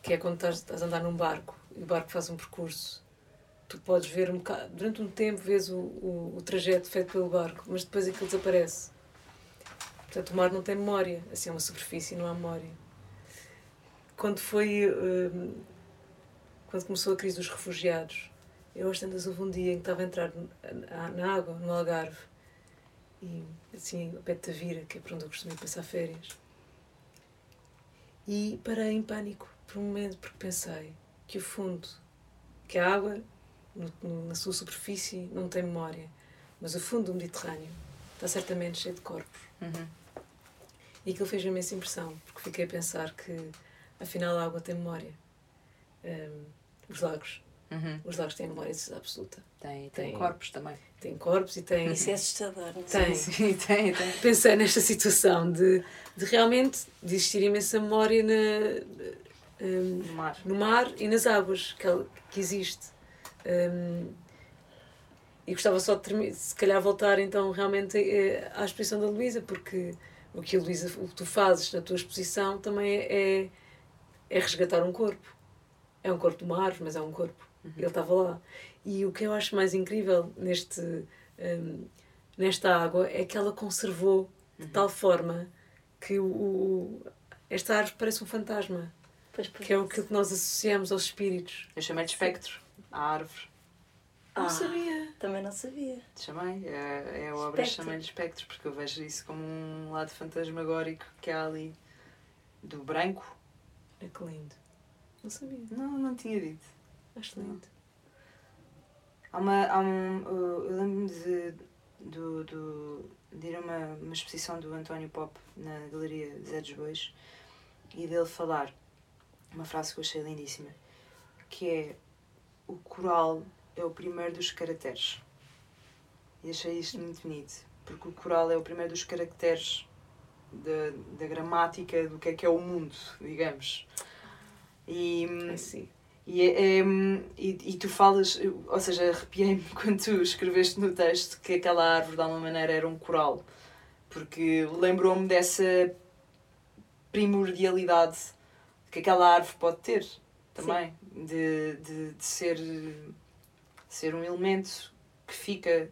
S3: Que é quando estás, estás a andar num barco e o barco faz um percurso. Tu podes ver um bocado, durante um tempo vês o, o, o trajeto feito pelo barco, mas depois aquilo desaparece. Portanto, o mar não tem memória, assim é uma superfície, não há memória. Quando foi. hum, quando começou a crise dos refugiados, eu às tantas houve um dia em que estava a entrar na- na água, no Algarve, e assim, ao pé de Tavira, que é para onde eu costumo passar férias. E parei em pânico por um momento, porque pensei que o fundo, que a água no- no- na sua superfície não tem memória, mas o fundo do Mediterrâneo está certamente cheio de corpos.
S2: Uhum.
S3: E aquilo fez imensa impressão, porque fiquei a pensar que afinal a água tem memória. Hum, os lagos,
S2: Uhum.
S3: os lagos têm memória absoluta.
S2: Tem, tem,
S3: Tem.
S2: corpos também.
S3: Têm corpos e têm.
S1: Isso é assustador, não?
S3: Tem.
S2: Sim, tem, tem.
S3: pensei nesta situação de, de realmente de existir imensa memória na, hum,
S2: No mar.
S3: no mar e nas águas que, que existe. Hum, e gostava só de se calhar voltar então realmente eh, à exposição da Luísa, porque o que a Luísa, o que tu fazes na tua exposição também é, é resgatar um corpo. É um corpo de uma árvore, mas é um corpo. Ele estava lá. E o que eu acho mais incrível neste, hum, nesta água é que ela conservou de tal forma que o, o- esta árvore parece um fantasma,
S1: Pois, pois.
S3: que é aquilo que nós associamos aos espíritos.
S2: Eu chamei de espectro. A árvore.
S3: Não
S1: Ah.
S3: sabia.
S1: Também não sabia.
S2: Chamei. É, é a obra
S1: Espectro.
S2: chamei de espectro, porque eu vejo isso como um lado fantasmagórico que há ali. Do branco.
S3: É que lindo. Não sabia.
S2: Não, não tinha dito.
S3: Acho lindo.
S2: Há uma, há um, uh, eu lembro-me de, do, do, de ir a uma, uma exposição do António Pop na Galeria Zé dos Bois e dele falar uma frase que eu achei lindíssima, que é o coral é o primeiro dos caracteres. E achei isto muito bonito, porque o coral é o primeiro dos caracteres da, da gramática do que é que é o mundo, digamos. E,
S3: É sim.
S2: E, é, é, e, e tu falas, ou seja, arrepiei-me quando tu escreveste no texto que aquela árvore de alguma maneira era um coral, porque lembrou-me dessa primordialidade que aquela árvore pode ter também, de, de, de ser, ser um elemento que fica,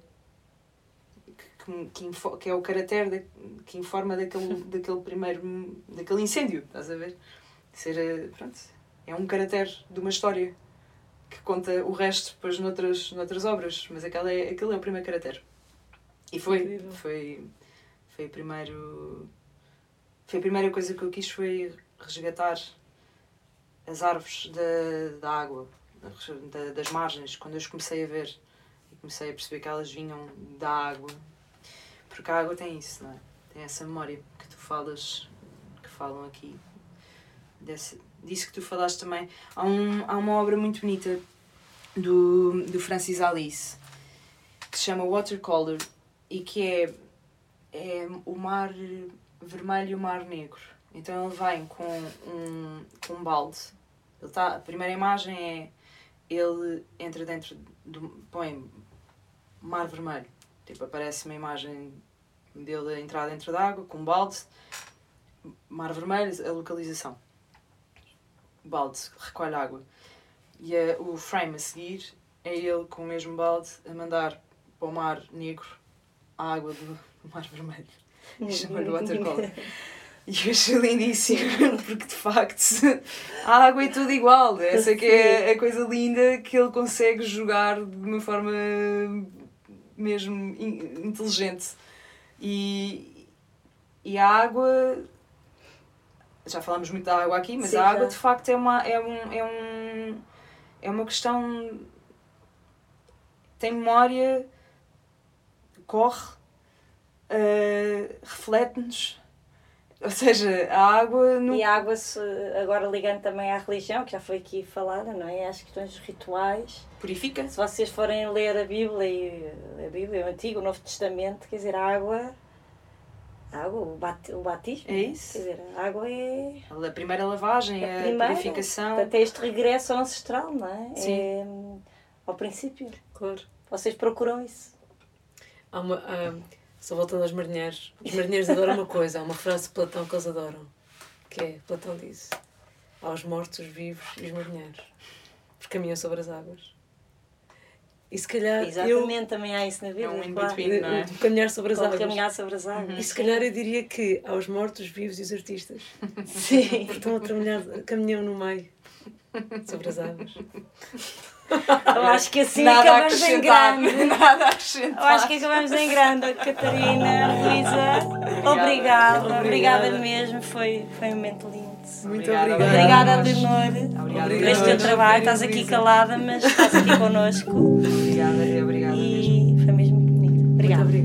S2: que, que, que, info- que é o caráter que informa daquele, daquele primeiro, daquele incêndio, estás a ver? Ser, eh, pronto, é um caráter de uma história que conta o resto depois noutras, noutras obras, mas aquela é, aquele é o primeiro caráter. E foi,
S3: Incrível.
S2: foi, foi primeiro. Foi a primeira coisa que eu quis foi resgatar as árvores da, da água, da- das margens, quando eu as comecei a ver e comecei a perceber que elas vinham da água. Porque a água tem isso, não é? Tem essa memória que tu falas, que falam aqui. Desse, disso que tu falaste também. Há, um, há uma obra muito bonita do, do Francis Alice que se chama Watercolor e que é, é o mar vermelho e o mar negro. Então ele vem com um, com um balde. Ele tá, a primeira imagem é ele entra dentro do. põe mar vermelho. Tipo, aparece uma imagem dele a entrar dentro da água com um balde, mar vermelho, a localização. Balde, recolhe água. E a- o frame a seguir é ele com o mesmo balde a mandar para o mar negro a água do, do mar vermelho. Chama-lhe watercolor. E eu achei lindíssimo, porque de facto a água é tudo igual. Essa que é a coisa linda que ele consegue jogar de uma forma mesmo in- inteligente. E, e a água. Já falámos muito da água aqui, mas
S1: Sim,
S2: a água
S1: já.
S2: de facto é uma, é um, é um. É uma questão. Tem memória, corre, eh, reflete-nos. Ou seja, a água. No...
S1: E a água, se, agora ligando também à religião, que já foi aqui falada, não é? Às questões dos rituais.
S2: Purifica.
S1: Se vocês forem ler a Bíblia, e a Bíblia, o Antigo, o Novo Testamento, quer dizer, a água. A água, o, bat, o batismo.
S2: É
S1: não
S2: isso.
S1: Quer dizer, a água é.
S2: A primeira lavagem,
S1: É a
S2: a,
S1: primeira.
S2: purificação.
S1: Portanto, é este regresso ao ancestral, não é?
S2: Sim.
S1: É ao princípio.
S3: Claro.
S1: Vocês procuram isso.
S3: Há uma, há- só voltando aos marinheiros. Os marinheiros adoram uma coisa, há uma frase de Platão que eles adoram. Que é, Platão diz, aos mortos, os vivos e os marinheiros. Porque caminham sobre as águas. E se calhar eu...
S1: Exatamente, também há isso na Bíblia.
S2: É um
S1: claro.
S2: in-between. não é?
S3: de caminhar sobre as águas.
S1: caminhar sobre as águas.
S3: E se calhar eu diria que aos mortos, vivos e os artistas.
S1: Sim.
S3: Porque estão a trabalhar, caminham no meio sobre as águas.
S1: Eu acho que assim
S2: Nada
S1: acabamos em grande.
S2: Nada a
S1: Eu acho que acabamos em grande, Catarina, Luísa. Obrigada, obrigada mesmo, foi, foi um momento lindo.
S3: Muito
S2: Obrigada.
S3: obrigada.
S1: Obrigada. Leonor,
S2: Obrigada.
S1: por este teu trabalho. Estás aqui calada, mas estás aqui connosco
S2: Obrigada, obrigada mesmo.
S1: e foi mesmo muito bonito.
S3: Muito
S1: Obrigada.
S3: obrigada.